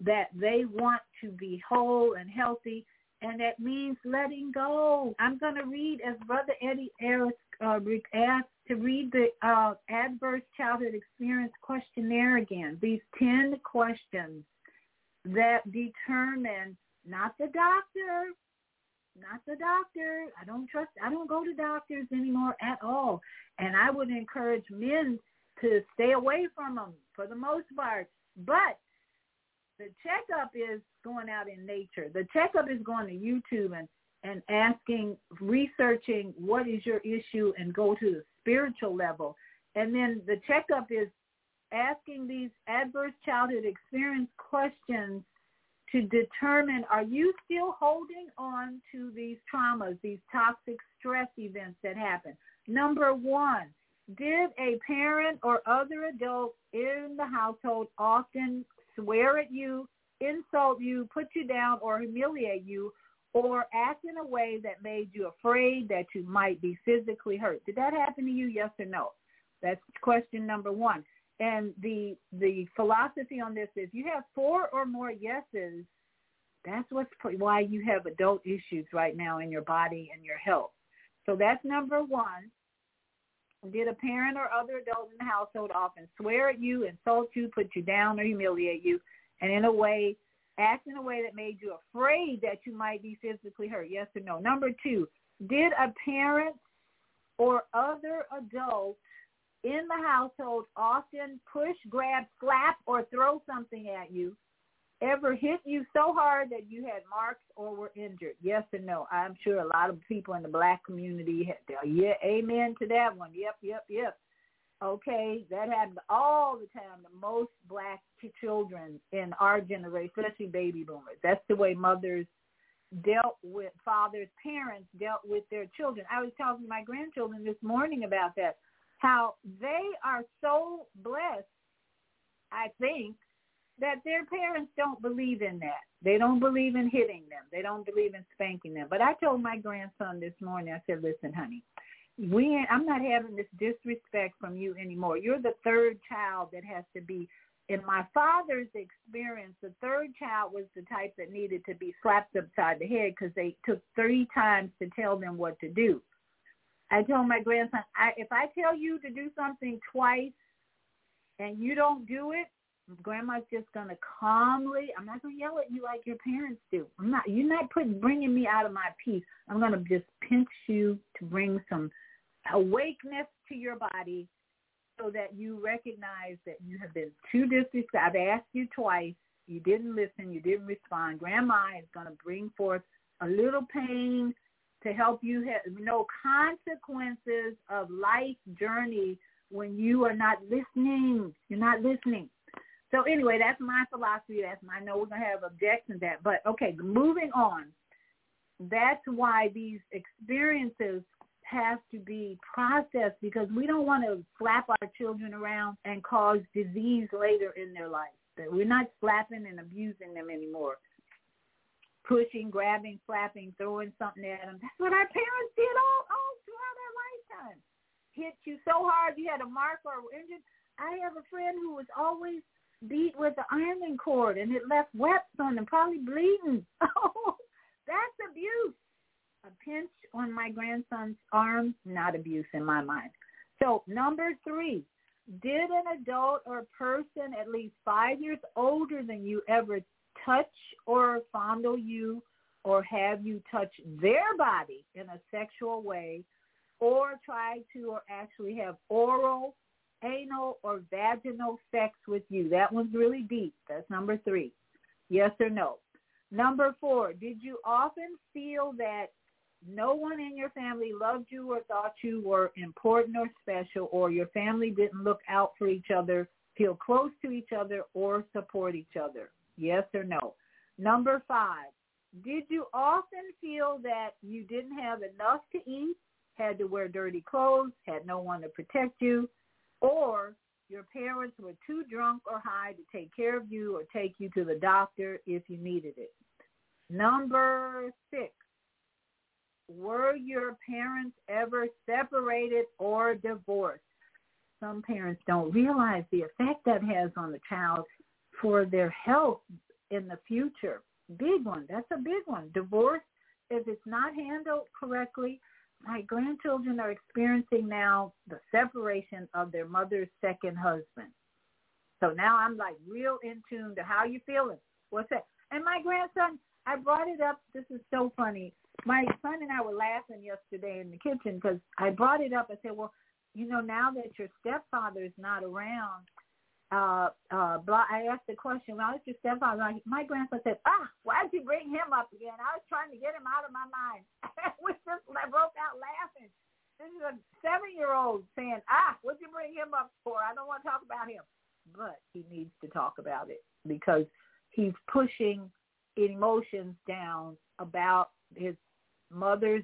that they want to be whole and healthy and that means letting go. I'm going to read, as Brother Eddie Harris uh, asked, to read the uh, Adverse Childhood Experience Questionnaire again. These 10 questions that determine not the doctor, not the doctor. I don't trust, I don't go to doctors anymore at all. And I would encourage men to stay away from them for the most part. But the checkup is going out in nature. The checkup is going to YouTube and, and asking, researching what is your issue and go to the spiritual level. And then the checkup is asking these adverse childhood experience questions to determine are you still holding on to these traumas, these toxic stress events that happen? Number one, did a parent or other adult in the household often swear at you, insult you, put you down, or humiliate you, or act in a way that made you afraid that you might be physically hurt. Did that happen to you, yes or no? That's question number one. And the the philosophy on this is you have four or more yeses. That's what's why you have adult issues right now in your body and your health. So that's number one. Did a parent or other adult in the household often swear at you, insult you, put you down, or humiliate you, and in a way, act in a way that made you afraid that you might be physically hurt? Yes or no? Number two, did a parent or other adult in the household often push, grab, slap, or throw something at you ever hit you so hard that you had marks or were injured? Yes or no? I'm sure a lot of people in the black community had, yeah, amen to that one. Yep, yep, yep. Okay, that happened all the time to most black children in our generation, especially baby boomers. That's the way mothers dealt with fathers, parents dealt with their children. I was talking to my grandchildren this morning about that, how they are so blessed, I think, that their parents don't believe in that. They don't believe in hitting them. They don't believe in spanking them. But I told my grandson this morning, I said, listen, honey, we I'm not having this disrespect from you anymore. You're the third child that has to be in my father's experience, the third child was the type that needed to be slapped upside the head because they took three times to tell them what to do. I told my grandson, I, if I tell you to do something twice and you don't do it, grandma's just gonna calmly. I'm not gonna yell at you like your parents do. I'm not. You're not putting bringing me out of my peace. I'm gonna just pinch you to bring some awakeness to your body so that you recognize that you have been too disrespectful. I've asked you twice. You didn't listen. You didn't respond. Grandma is going to bring forth a little pain to help you have no consequences of life journey when you are not listening. You're not listening. So anyway, that's my philosophy. That's my, I know we're going to have objections to that. But okay, moving on. That's why these experiences has to be processed because we don't want to slap our children around and cause disease later in their life. We're not slapping and abusing them anymore. Pushing, grabbing, slapping, throwing something at them. That's what our parents did all, all throughout our lifetime. Hit you so hard you had a mark or injured. I have a friend who was always beat with the ironing cord and it left webs on them, probably bleeding. Oh, that's abuse a pinch on my grandson's arm, not abuse in my mind. So number three, did an adult or person at least five years older than you ever touch or fondle you or have you touch their body in a sexual way or try to or actually have oral, anal, or vaginal sex with you? That one's really deep. That's number three. Yes or no? Number four, did you often feel that no one in your family loved you or thought you were important or special or your family didn't look out for each other, feel close to each other, or support each other? Yes or no? Number five, did you often feel that you didn't have enough to eat, had to wear dirty clothes, had no one to protect you, or your parents were too drunk or high to take care of you or take you to the doctor if you needed it? Number six, were your parents ever separated or divorced? Some parents don't realize the effect that has on the child for their health in the future. Big one. That's a big one. Divorce, if it's not handled correctly, my grandchildren are experiencing now the separation of their mother's second husband. So now I'm like real in tune to how you feeling. What's that? And my grandson, I brought it up. This is so funny my son and I were laughing yesterday in the kitchen because I brought it up. I said, well, you know, now that your stepfather is not around, uh, uh, blah, I asked the question, well, it's your stepfather. My grandpa said, ah, why'd you bring him up again? I was trying to get him out of my mind. we just broke out laughing. This is a seven-year-old saying, ah, what'd you bring him up for? I don't want to talk about him. But he needs to talk about it because he's pushing emotions down about his mother's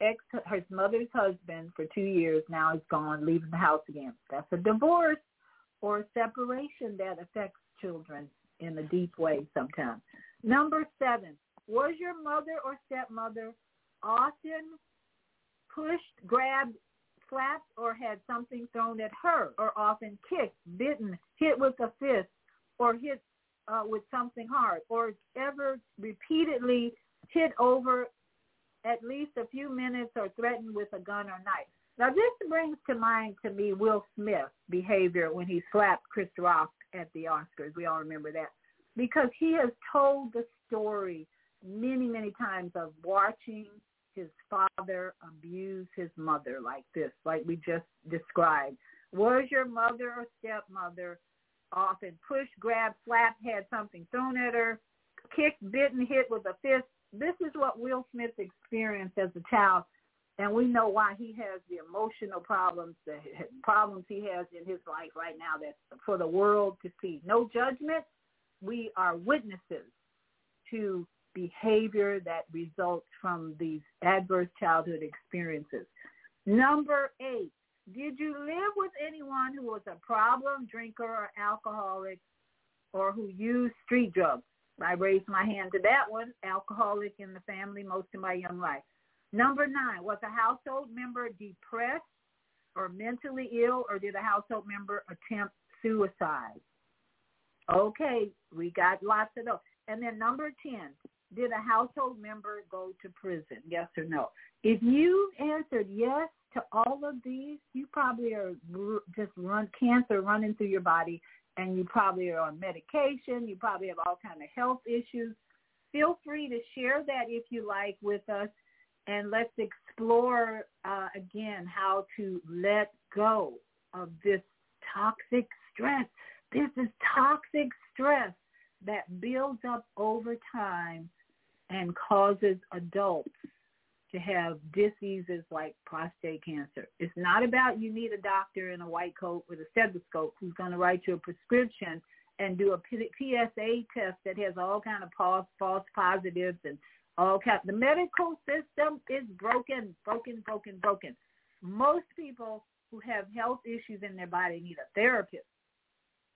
ex his mother's husband for two years now is gone, leaving the house again. That's a divorce or a separation that affects children in a deep way sometimes. Number seven, was your mother or stepmother often pushed, grabbed, slapped or had something thrown at her, or often kicked, bitten, hit with a fist, or hit uh, with something hard, or ever repeatedly hit over at least a few minutes or threatened with a gun or knife. Now this brings to mind to me Will Smith's behavior when he slapped Chris Rock at the Oscars. We all remember that. Because he has told the story many, many times of watching his father abuse his mother like this, like we just described. Was your mother or stepmother often pushed, grabbed, slapped, had something thrown at her, kicked, bitten, hit with a fist? This is what Will Smith experienced as a child and we know why he has the emotional problems, the problems he has in his life right now that's for the world to see. No judgment. We are witnesses to behavior that results from these adverse childhood experiences. Number eight, did you live with anyone who was a problem drinker or alcoholic or who used street drugs? I raised my hand to that one, alcoholic in the family most of my young life. Number nine, was a household member depressed or mentally ill, or did a household member attempt suicide? Okay, we got lots of those. And then number 10, did a household member go to prison? Yes or no? If you answered yes to all of these, you probably are just run cancer running through your body and you probably are on medication. You probably have all kind of health issues. Feel free to share that if you like with us and let's explore uh, again how to let go of this toxic stress. This is toxic stress that builds up over time and causes adults to have diseases like prostate cancer. It's not about you need a doctor in a white coat with a stethoscope who's going to write you a prescription and do a PSA test that has all kind of false, false positives and Okay, the medical system is broken, broken, broken, broken. Most people who have health issues in their body need a therapist.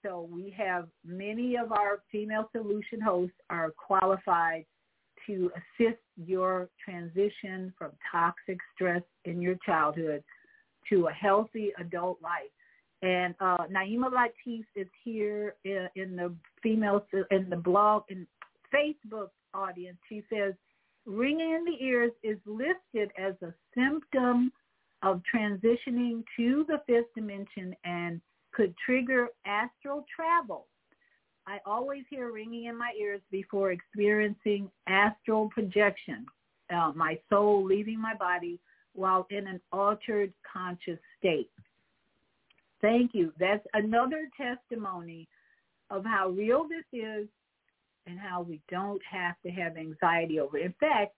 So we have many of our female solution hosts are qualified to assist your transition from toxic stress in your childhood to a healthy adult life. And uh, Naima Latif is here in, in the female in the blog in Facebook audience. She says ringing in the ears is listed as a symptom of transitioning to the fifth dimension and could trigger astral travel. I always hear ringing in my ears before experiencing astral projection, uh, my soul leaving my body while in an altered conscious state. Thank you. That's another testimony of how real this is and how we don't have to have anxiety over it. In fact,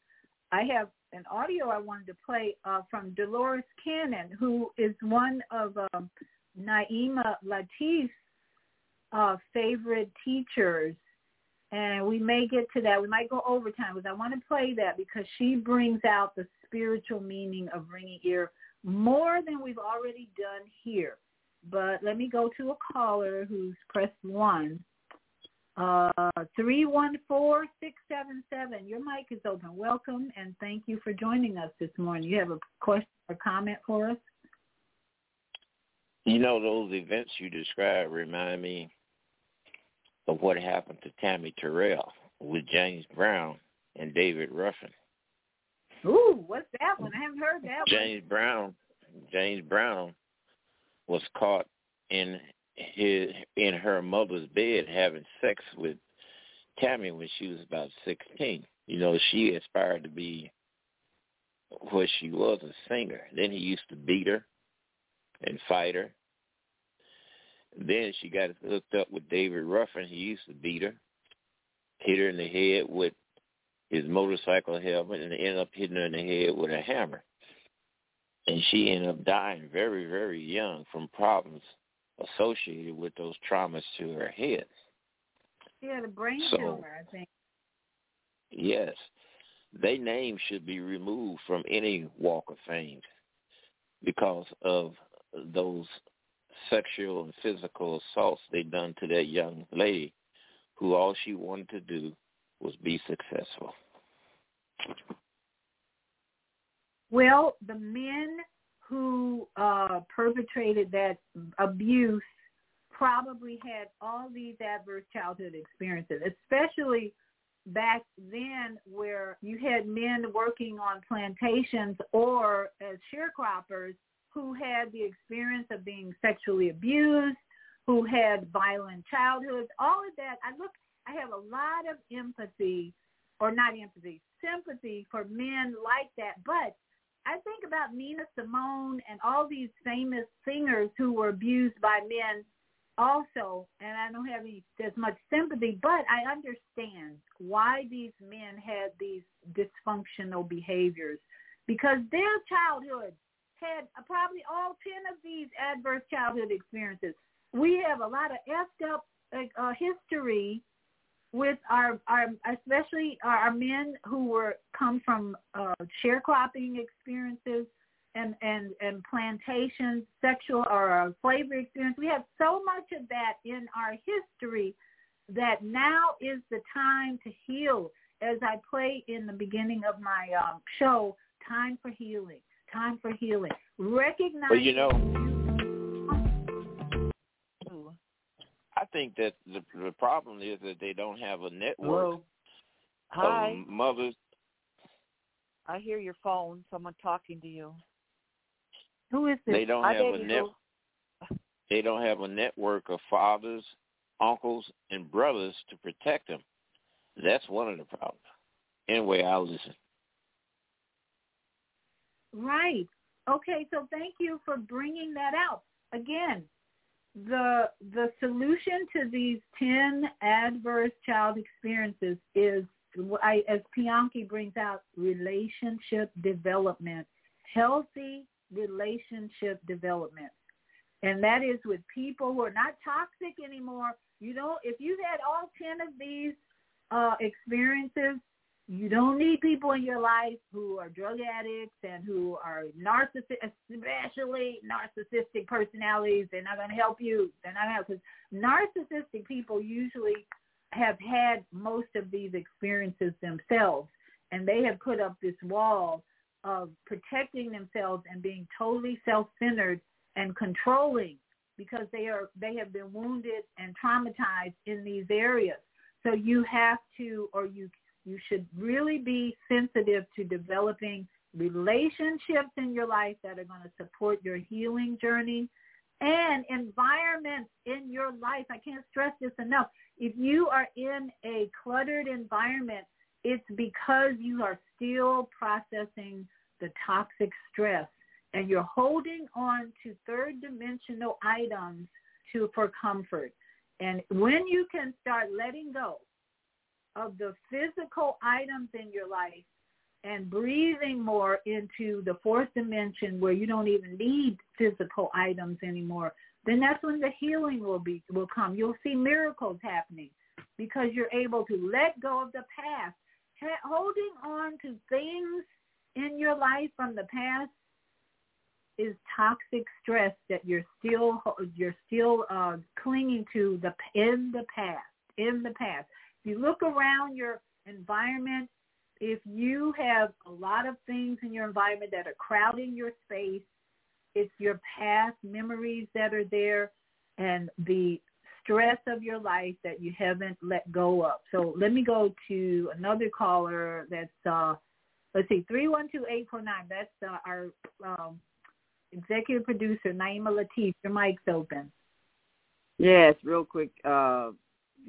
I have an audio I wanted to play uh, from Dolores Cannon, who is one of um, Naima Latif's uh, favorite teachers. And we may get to that. We might go overtime because I want to play that because she brings out the spiritual meaning of ringing ear more than we've already done here. But let me go to a caller who's pressed one. Uh, 314-677. Your mic is open. Welcome and thank you for joining us this morning. You have a question or comment for us? You know, those events you described remind me of what happened to Tammy Terrell with James Brown and David Ruffin. Ooh, what's that one? I haven't heard that James one. Brown, James Brown was caught in his in her mother's bed having sex with Tammy when she was about sixteen. You know, she aspired to be what she was a singer. Then he used to beat her and fight her. Then she got hooked up with David Ruffin. He used to beat her, hit her in the head with his motorcycle helmet, and ended up hitting her in the head with a hammer. And she ended up dying very, very young from problems associated with those traumas to her head. She had a brain so, tumor, I think. Yes. Their name should be removed from any walk of fame because of those sexual and physical assaults they done to that young lady who all she wanted to do was be successful. Well, the men who uh, perpetrated that abuse probably had all these adverse childhood experiences, especially back then where you had men working on plantations or as sharecroppers who had the experience of being sexually abused, who had violent childhoods, all of that. I look, I have a lot of empathy, or not empathy, sympathy for men like that. But I think about Nina Simone and all these famous singers who were abused by men also, and I don't have any, as much sympathy, but I understand why these men had these dysfunctional behaviors because their childhood had probably all 10 of these adverse childhood experiences. We have a lot of effed up uh, history with our, our especially our men who were come from uh, sharecropping experiences and and and plantations, sexual or uh, slavery experience. We have so much of that in our history that now is the time to heal. As I play in the beginning of my um, show, time for healing, time for healing. Recognize. Well, you know, I think that the the problem is that they don't have a network Hello. Hi. of mothers. I hear your phone. Someone talking to you. Who is this? They don't Hi, have a baby net. They don't have a network of fathers, uncles, and brothers to protect them. That's one of the problems. Anyway, I'll listen. Right. Okay, so thank you for bringing that out. Again, the the solution to these 10 adverse child experiences is I, as Pianki brings out relationship development, healthy relationship development. And that is with people who are not toxic anymore. You don't if you've had all 10 of these uh experiences, you don't need people in your life who are drug addicts and who are narcissistic, especially narcissistic personalities. They're not going to help you. They're not going to help because narcissistic people usually have had most of these experiences themselves, and they have put up this wall of protecting themselves and being totally self-centered and controlling because they are they have been wounded and traumatized in these areas. So you have to, or you you should really be sensitive to developing relationships in your life that are going to support your healing journey and environments in your life. I can't stress this enough. If you are in a cluttered environment, it's because you are still processing the toxic stress and you're holding on to third dimensional items to for comfort. And when you can start letting go of the physical items in your life and breathing more into the fourth dimension where you don't even need physical items anymore, then that's when the healing will be will come. You'll see miracles happening because you're able to let go of the past. Holding on to things in your life from the past is toxic stress that you're still you're still uh, clinging to the in the past in the past you look around your environment, if you have a lot of things in your environment that are crowding your space, it's your past memories that are there and the stress of your life that you haven't let go of. So let me go to another caller that's, uh, let's see, 312849. That's uh, our um, executive producer, Naima Latif. Your mic's open. Yes, real quick. Uh,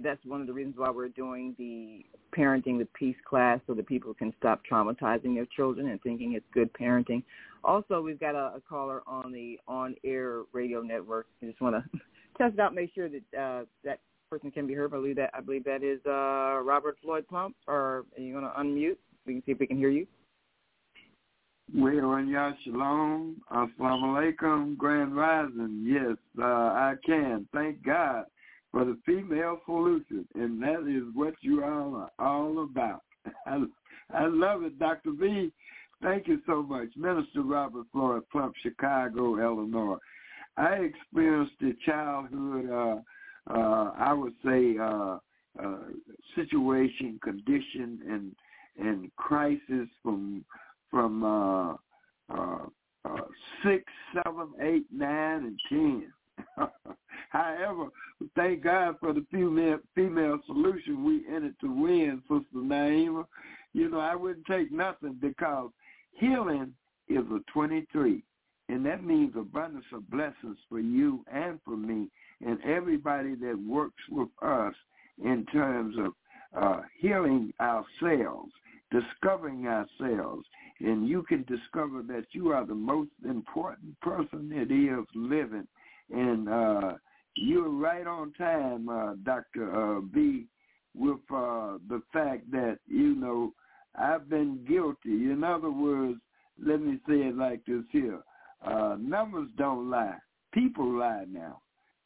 that's one of the reasons why we're doing the parenting with peace class so that people can stop traumatizing their children and thinking it's good parenting. Also, we've got a, a caller on the on-air radio network. I just want to test out, make sure that uh, that person can be heard. I believe that I believe that is uh, Robert Floyd Plump. Or are you going to unmute? We can see if we can hear you. We Well, Ya Shalom, Assalamu Alaikum, Grand Rising. Yes, uh, I can. Thank God for the female solution, and that is what you all are all about. I, I love it, Dr. V. Thank you so much. Minister Robert Floyd Plump, Chicago, Illinois. I experienced a childhood, uh, uh, I would say, uh, uh, situation, condition, and and crisis from from uh, uh, uh, six, seven, eight, nine, and ten. However, thank God for the female female solution. We in it to win, Sister Naima. You know, I wouldn't take nothing because healing is a 23. And that means abundance of blessings for you and for me and everybody that works with us in terms of uh, healing ourselves, discovering ourselves. And you can discover that you are the most important person it is living. And uh, you're right on time, uh, Dr. Uh, V, with uh, the fact that, you know, I've been guilty. In other words, let me say it like this here. Uh, numbers don't lie. People lie now.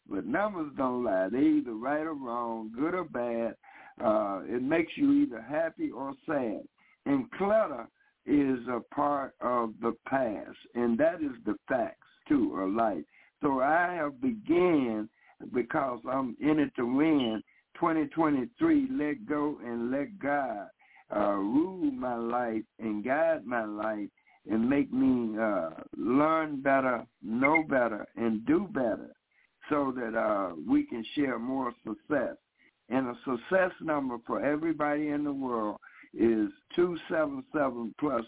But numbers don't lie. They're either right or wrong, good or bad. Uh, it makes you either happy or sad. And clutter is a part of the past, and that is the facts too of life. So I have began because I'm in it to win. 2023, let go and let God uh, rule my life and guide my life and make me uh, learn better, know better, and do better so that uh, we can share more success. And a success number for everybody in the world is 277 plus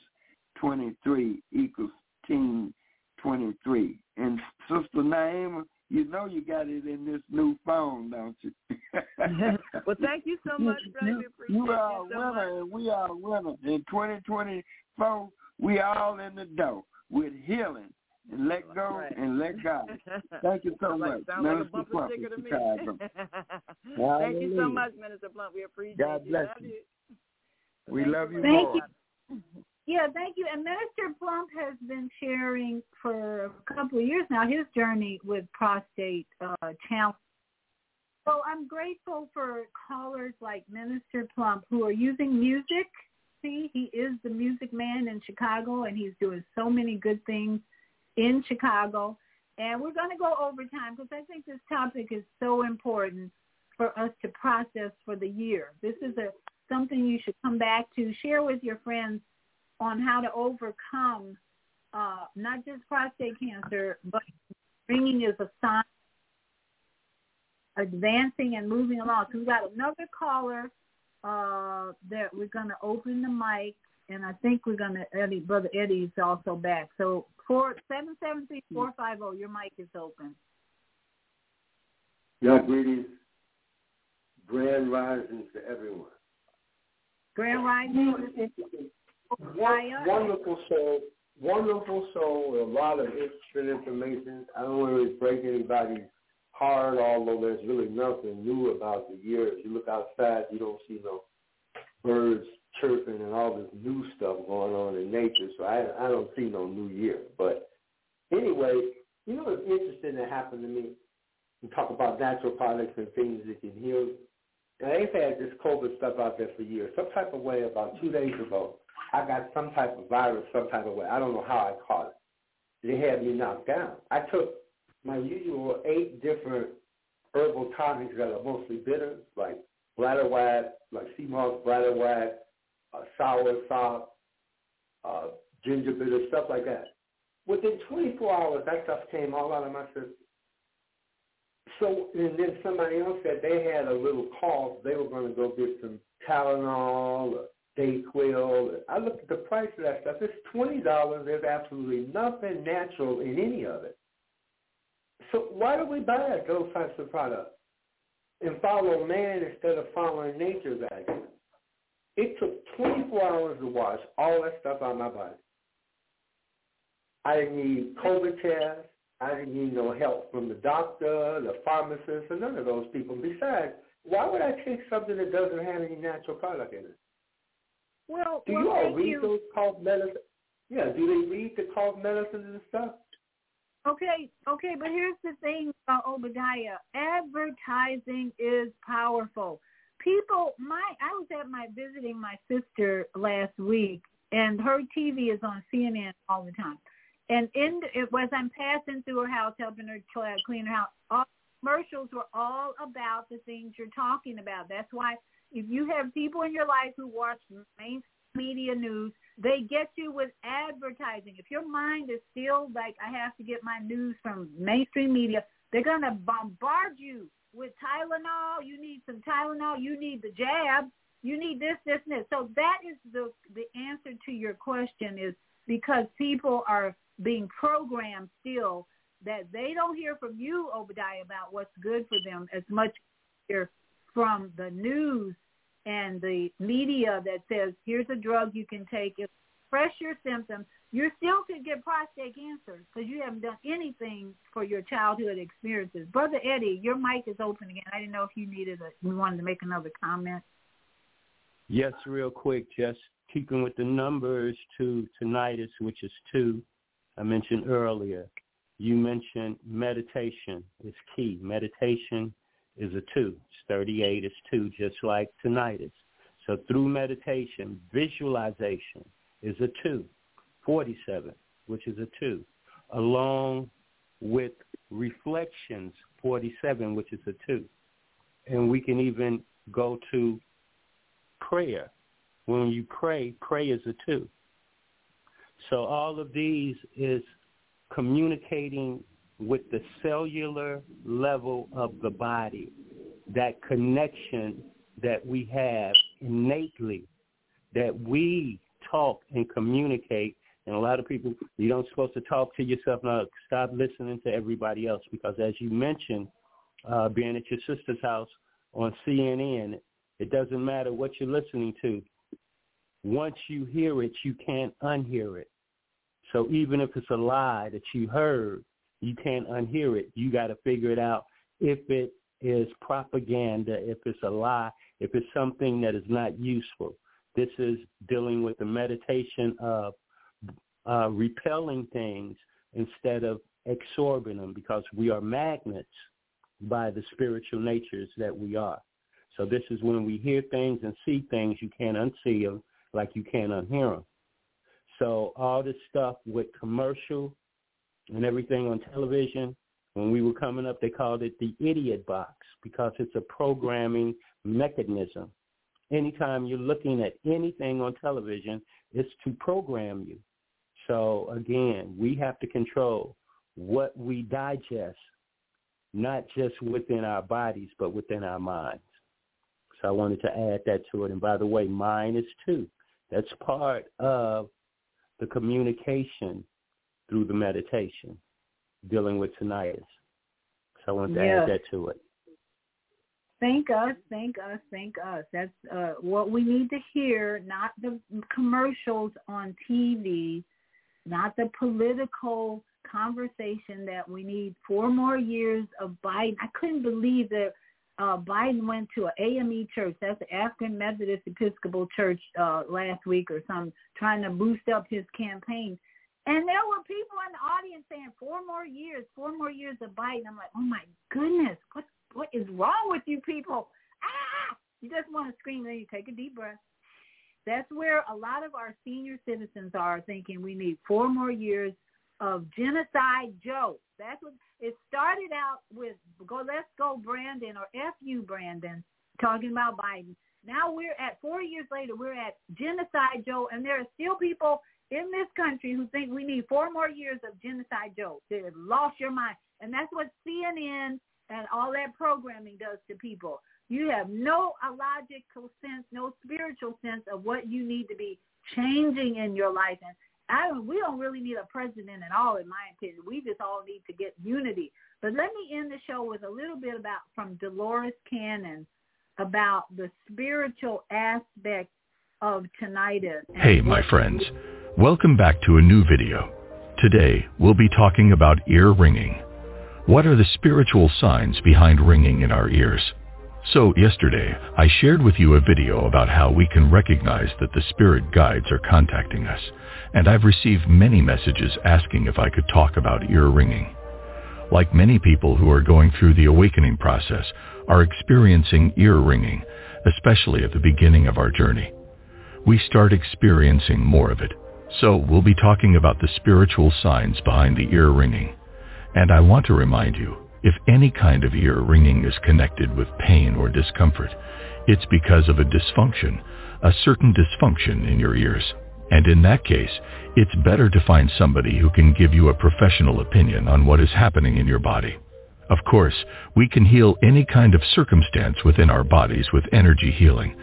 23 equals team 23. And Sister Naima, you know you got it in this new phone, don't you? well, thank you so much, brother. We appreciate you are you a so winner, much. and we are a winner. In 2024, we all in the dough with healing and let go Right. and let God. Thank you so like, much. sound like a Minister bumper Plump sticker to me. Thank you so much, Minister Blunt. We appreciate God you. bless you. you. We love you Thank more. you. Yeah, thank you. And Minister Plump has been sharing for a couple of years now his journey with prostate uh, challenge. So I'm grateful for callers like Minister Plump who are using music. See, he is the music man in Chicago, and he's doing so many good things in Chicago. And we're going to go over time because I think this topic is so important for us to process for the year. This is a something you should come back to, share with your friends on how to overcome uh, not just prostate cancer, but bringing is a sign advancing and moving along. So we've got another caller uh, that we're going to open the mic, and I think we're going to Eddie, brother Eddie is also back. So four seven seven three four five zero, your mic is open. Yeah, greetings. Grand risings to everyone. Grand Rising. Won- Wonderful show. Wonderful show with a lot of interesting information. I don't want to break anybody's heart, although there's really nothing new about the year. If you look outside, you don't see no birds chirping and all this new stuff going on in nature. So I, I don't see no new year. But anyway, you know what's interesting that happened to me? We talk about natural products and things that can heal. And they've had this COVID stuff out there for years. Some type of way, about two days ago, I got some type of virus, some type of way. I don't know how I caught it. They had me knocked down. I took my usual eight different herbal tonics that are mostly bitter, like bladderwrack, like sea moss bladderwrack, uh, sour sop, uh, ginger bitter, stuff like that. Within 24 hours, that stuff came all out of my system. So, and then somebody else said they had a little cough. They were going to go get some Tylenol or Dayquil. I looked at the price of that stuff. It's twenty dollars. There's absolutely nothing natural in any of it. So why do we buy those types of products and follow man instead of following nature's action? It took 24 hours to wash all that stuff out of my body. I didn't need COVID tests. I didn't need no help from the doctor, the pharmacist, or none of those people. Besides, why would I take something that doesn't have any natural product in it? Well, Do well, you all read you. those cough medicine? Yeah, do they read the cough medicines and stuff? Okay, okay, but here's the thing about Obadiah. Advertising is powerful. People, my I was at my visiting my sister last week, and her TV is on CNN all the time. And in it was I'm passing through her house, helping her clean her house. All commercials were all about the things you're talking about. That's why if you have people in your life who watch main media news, They get you with advertising. If your mind is still like, I have to get my news from mainstream media, they're going to bombard you with Tylenol. You need some Tylenol. You need the jab. You need this, this, and this. So that is the the answer to your question is because people are being programmed still that they don't hear from you, Obadiah, about what's good for them as much hear from the news and the media that says, here's a drug you can take. If fresh your symptoms, you still could get prostate cancer because you haven't done anything for your childhood experiences. Brother Eddie, your mic is open again. I didn't know if you needed a, you wanted to make another comment. Yes, real quick, just keeping with the numbers to tinnitus, which is two. I mentioned earlier. You mentioned meditation is key. Meditation is a two. It's 38 is two, just like tonight tinnitus. So through meditation, visualization is a two. 47, which is a two, along with reflections, 47, which is a two. And we can even go to prayer. When you pray, pray is a two. So all of these is communicating with the cellular level of the body, that connection that we have innately, that we talk and communicate. And a lot of people, you don't supposed to talk to yourself. Now, stop listening to everybody else because as you mentioned, uh, being at your sister's house on CNN, it doesn't matter what you're listening to. Once you hear it, you can't unhear it. So even if it's a lie that you heard, you can't unhear it. You got to figure it out if it is propaganda, if it's a lie, if it's something that is not useful. This is dealing with the meditation of uh, repelling things instead of absorbing them because we are magnets by the spiritual natures that we are. So this is when we hear things and see things, you can't unsee them like you can't unhear them. So all this stuff with commercial and everything on television, when we were coming up, they called it the idiot box because it's a programming mechanism. Anytime you're looking at anything on television, it's to program you. So again, we have to control what we digest, not just within our bodies, but within our minds. So I wanted to add that to it. And by the way, mine is too. That's part of the communication through the meditation dealing with tinnitus. So I wanted to yes. add that to it. Thank us, thank us, thank us. That's uh, what we need to hear, not the commercials on TV, not the political conversation that we need four more years of Biden. I couldn't believe that uh, Biden went to an AME church, that's the African Methodist Episcopal Church, uh, last week or something, trying to boost up his campaign. And there were people in the audience saying four more years, four more years of Biden. I'm like, oh my goodness, what what is wrong with you people? Ah! You just want to scream, then you take a deep breath. That's where a lot of our senior citizens are thinking we need four more years of genocide Joe. That's what it started out with go let's go Brandon or F you Brandon talking about Biden. Now we're at four years later, we're at genocide Joe and there are still people in this country who think we need four more years of genocide Joe. They have lost your mind. And that's what CNN and all that programming does to people. You have no logical sense, no spiritual sense of what you need to be changing in your life. And I don't, we don't really need a president at all, in my opinion. We just all need to get unity. But let me end the show with a little bit about from Dolores Cannon about the spiritual aspect of tinnitus. Hey, my friends. Welcome back to a new video. Today, we'll be talking about ear ringing. What are the spiritual signs behind ringing in our ears? So yesterday, I shared with you a video about how we can recognize that the spirit guides are contacting us and I've received many messages asking if I could talk about ear ringing. Like many people who are going through the awakening process are experiencing ear ringing, especially at the beginning of our journey. We start experiencing more of it. So we'll be talking about the spiritual signs behind the ear ringing. And I want to remind you, if any kind of ear ringing is connected with pain or discomfort, it's because of a dysfunction, a certain dysfunction in your ears. And in that case, it's better to find somebody who can give you a professional opinion on what is happening in your body. Of course, we can heal any kind of circumstance within our bodies with energy healing,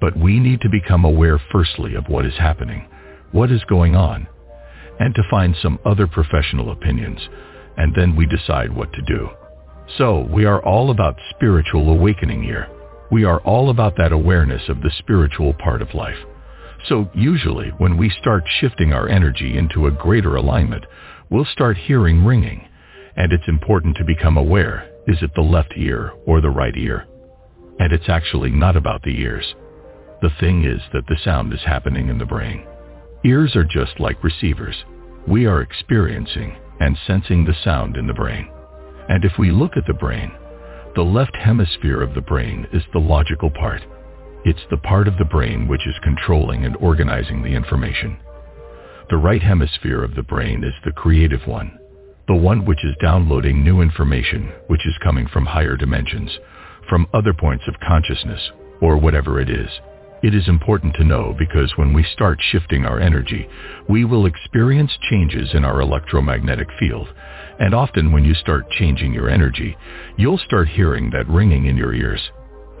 but we need to become aware firstly of what is happening, what is going on, and to find some other professional opinions, and then we decide what to do. So we are all about spiritual awakening here. We are all about that awareness of the spiritual part of life. So usually when we start shifting our energy into a greater alignment, we'll start hearing ringing. And it's important to become aware, is it the left ear or the right ear? And it's actually not about the ears. The thing is that the sound is happening in the brain. Ears are just like receivers. We are experiencing and sensing the sound in the brain. And if we look at the brain, the left hemisphere of the brain is the logical part. It's the part of the brain which is controlling and organizing the information. The right hemisphere of the brain is the creative one, the one which is downloading new information which is coming from higher dimensions, from other points of consciousness, or whatever it is. It is important to know because when we start shifting our energy, we will experience changes in our electromagnetic field. And often when you start changing your energy, you'll start hearing that ringing in your ears.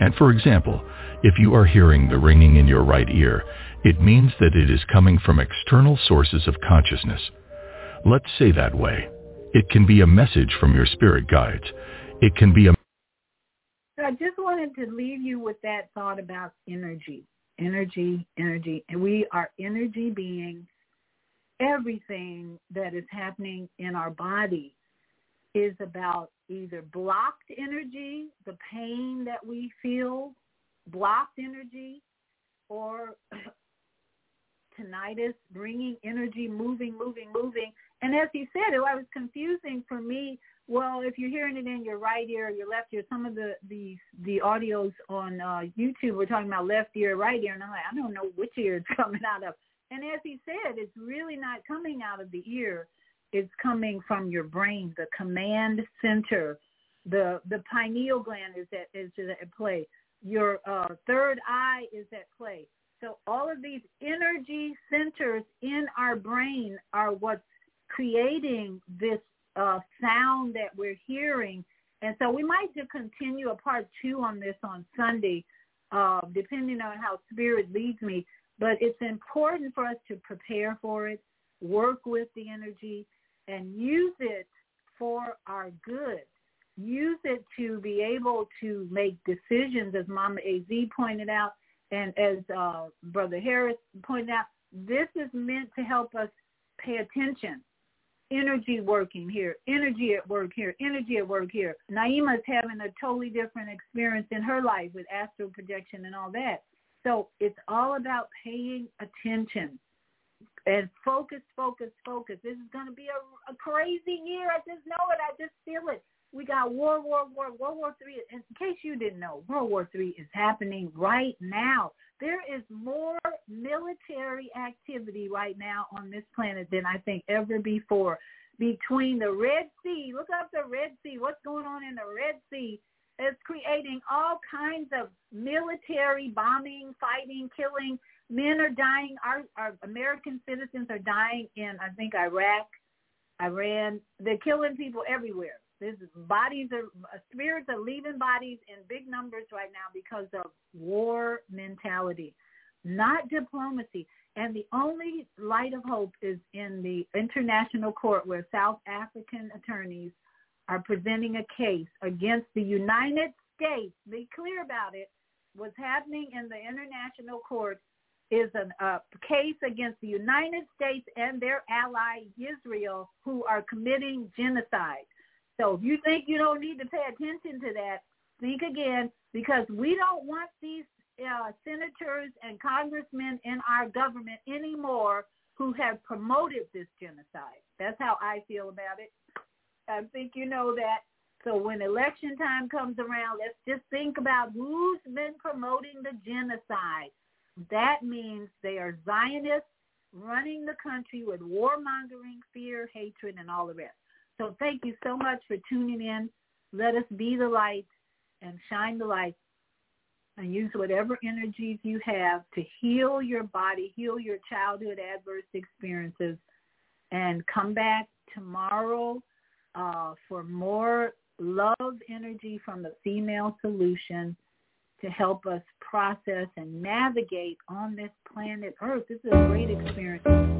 And for example, if you are hearing the ringing in your right ear, it means that it is coming from external sources of consciousness. Let's say that way. It can be a message from your spirit guides. It can be a I just wanted to leave you with that thought about energy, energy, energy. And we are energy beings. Everything that is happening in our body is about either blocked energy, the pain that we feel, blocked energy, or tinnitus, bringing energy, moving, moving, moving. And as he said, it was confusing for me. Well, if you're hearing it in your right ear or your left ear, some of the the the audios on uh, YouTube were talking about left ear, right ear, and I'm like, I don't know which ear it's coming out of. And as he said, it's really not coming out of the ear it's coming from your brain, the command center. The the pineal gland is at is at play. Your uh, third eye is at play. So all of these energy centers in our brain are what's creating this uh, sound that we're hearing. And so we might just continue a part two on this on Sunday, uh, depending on how spirit leads me. But it's important for us to prepare for it, work with the energy, and use it for our good. Use it to be able to make decisions, as Mama Az pointed out, and as uh, Brother Harris pointed out. This is meant to help us pay attention. Energy working here, energy at work here, energy at work here. Naima is having a totally different experience in her life with astral projection and all that. So it's all about paying attention and focus, focus, focus. This is going to be a, a crazy year. I just know it. I just feel it. We got World War War, World War Three. In case you didn't know, World War Three is happening right now. There is more military activity right now on this planet than I think ever before. Between the Red Sea, look up the Red Sea. What's going on in the Red Sea? It's creating all kinds of military bombing, fighting, killing men are dying. Our, our American citizens are dying in, I think, Iraq, Iran. They're killing people everywhere. There's bodies are spirits are leaving bodies in big numbers right now because of war mentality, not diplomacy. And the only light of hope is in the international court where South African attorneys are presenting a case against the United States. Be clear about it. What's happening in the international court is a uh, case against the United States and their ally Israel who are committing genocide. So if you think you don't need to pay attention to that, think again because we don't want these uh, senators and congressmen in our government anymore who have promoted this genocide. That's how I feel about it. I think you know that. So when election time comes around, let's just think about who's been promoting the genocide. That means they are Zionists running the country with warmongering, fear, hatred, and all the rest. So thank you so much for tuning in. Let us be the light and shine the light and use whatever energies you have to heal your body, heal your childhood adverse experiences, and come back tomorrow uh, for more love energy from the female solution to help us process and navigate on this planet Earth. This is a great experience.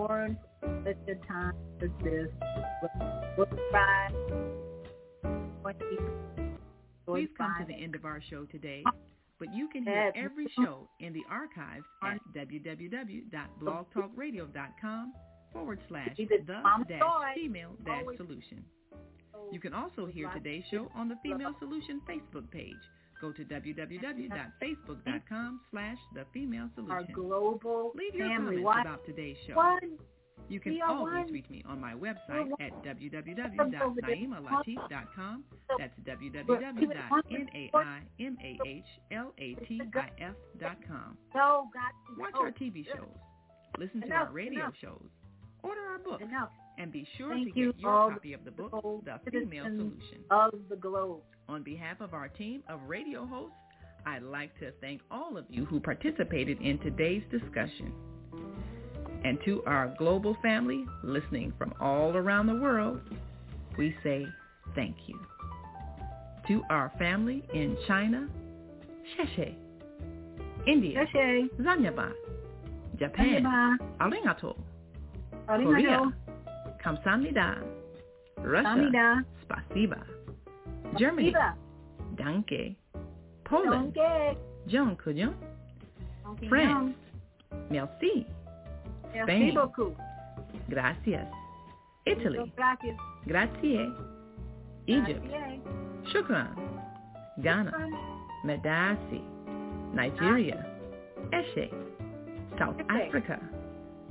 Born such a time as this. We've come to the end of our show today, but you can hear every show in the archives at www.blogtalkradio.com forward slash the dash female dash solution. You can also hear today's show on the Female Solution Facebook page. Go to www.facebook.com slash the female solution. Our global Leave your family. comments about today's show. One. You can always one. reach me on my website at www.naimalatif.com. That's got Watch our TV shows. Listen to our radio shows. Order our books. And be sure to you get your copy of the book, The Female Solution. of the globe. On behalf of our team of radio hosts, I'd like to thank all of you who participated in today's discussion. And to our global family listening from all around the world, we say thank you. To our family in China, Sheshe. India, Sheshe. Zanyaba. Japan, Zanyaba. Arigato. Arigato. Korea, Kamsamnida. Russia. Spasiba. Germany, Spasiba. Danke. Poland, Danke. Danke, France, merci. Merci Spain, beaucoup. gracias. Italy, Gracias. grazie. Egypt, Gracias. shukran. Ghana, medasi. Nigeria, eshe. South Eshe. Africa,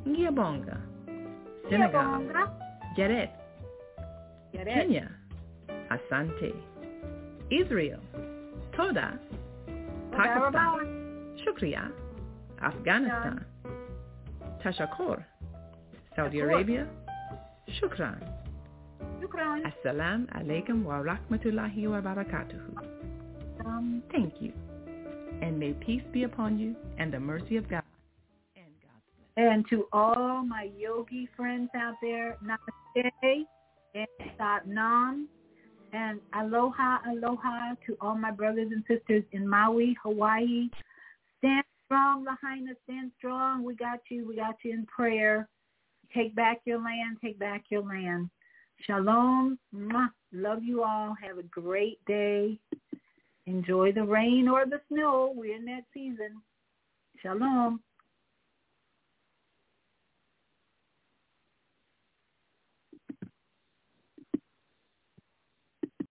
ngiyabonga. Senegal, Ngiyabonga. geret. Geret. Kenya, asante. Israel, toda. Pakistan, shukriya. Afghanistan, tashakor. Saudi Arabia, shukran. Shukran. Assalam alaikum wa rahmatullahi wa barakatuhu. Um, Thank you. And may peace be upon you and the mercy of God. And to all my yogi friends out there, namaste and sat nam and aloha, aloha to all my brothers and sisters in Maui, Hawaii. Stand strong, Lahaina, stand strong. We got you. We got you in prayer. Take back your land. Take back your land. Shalom. Mwah. Love you all. Have a great day. Enjoy the rain or the snow. We're in that season. Shalom.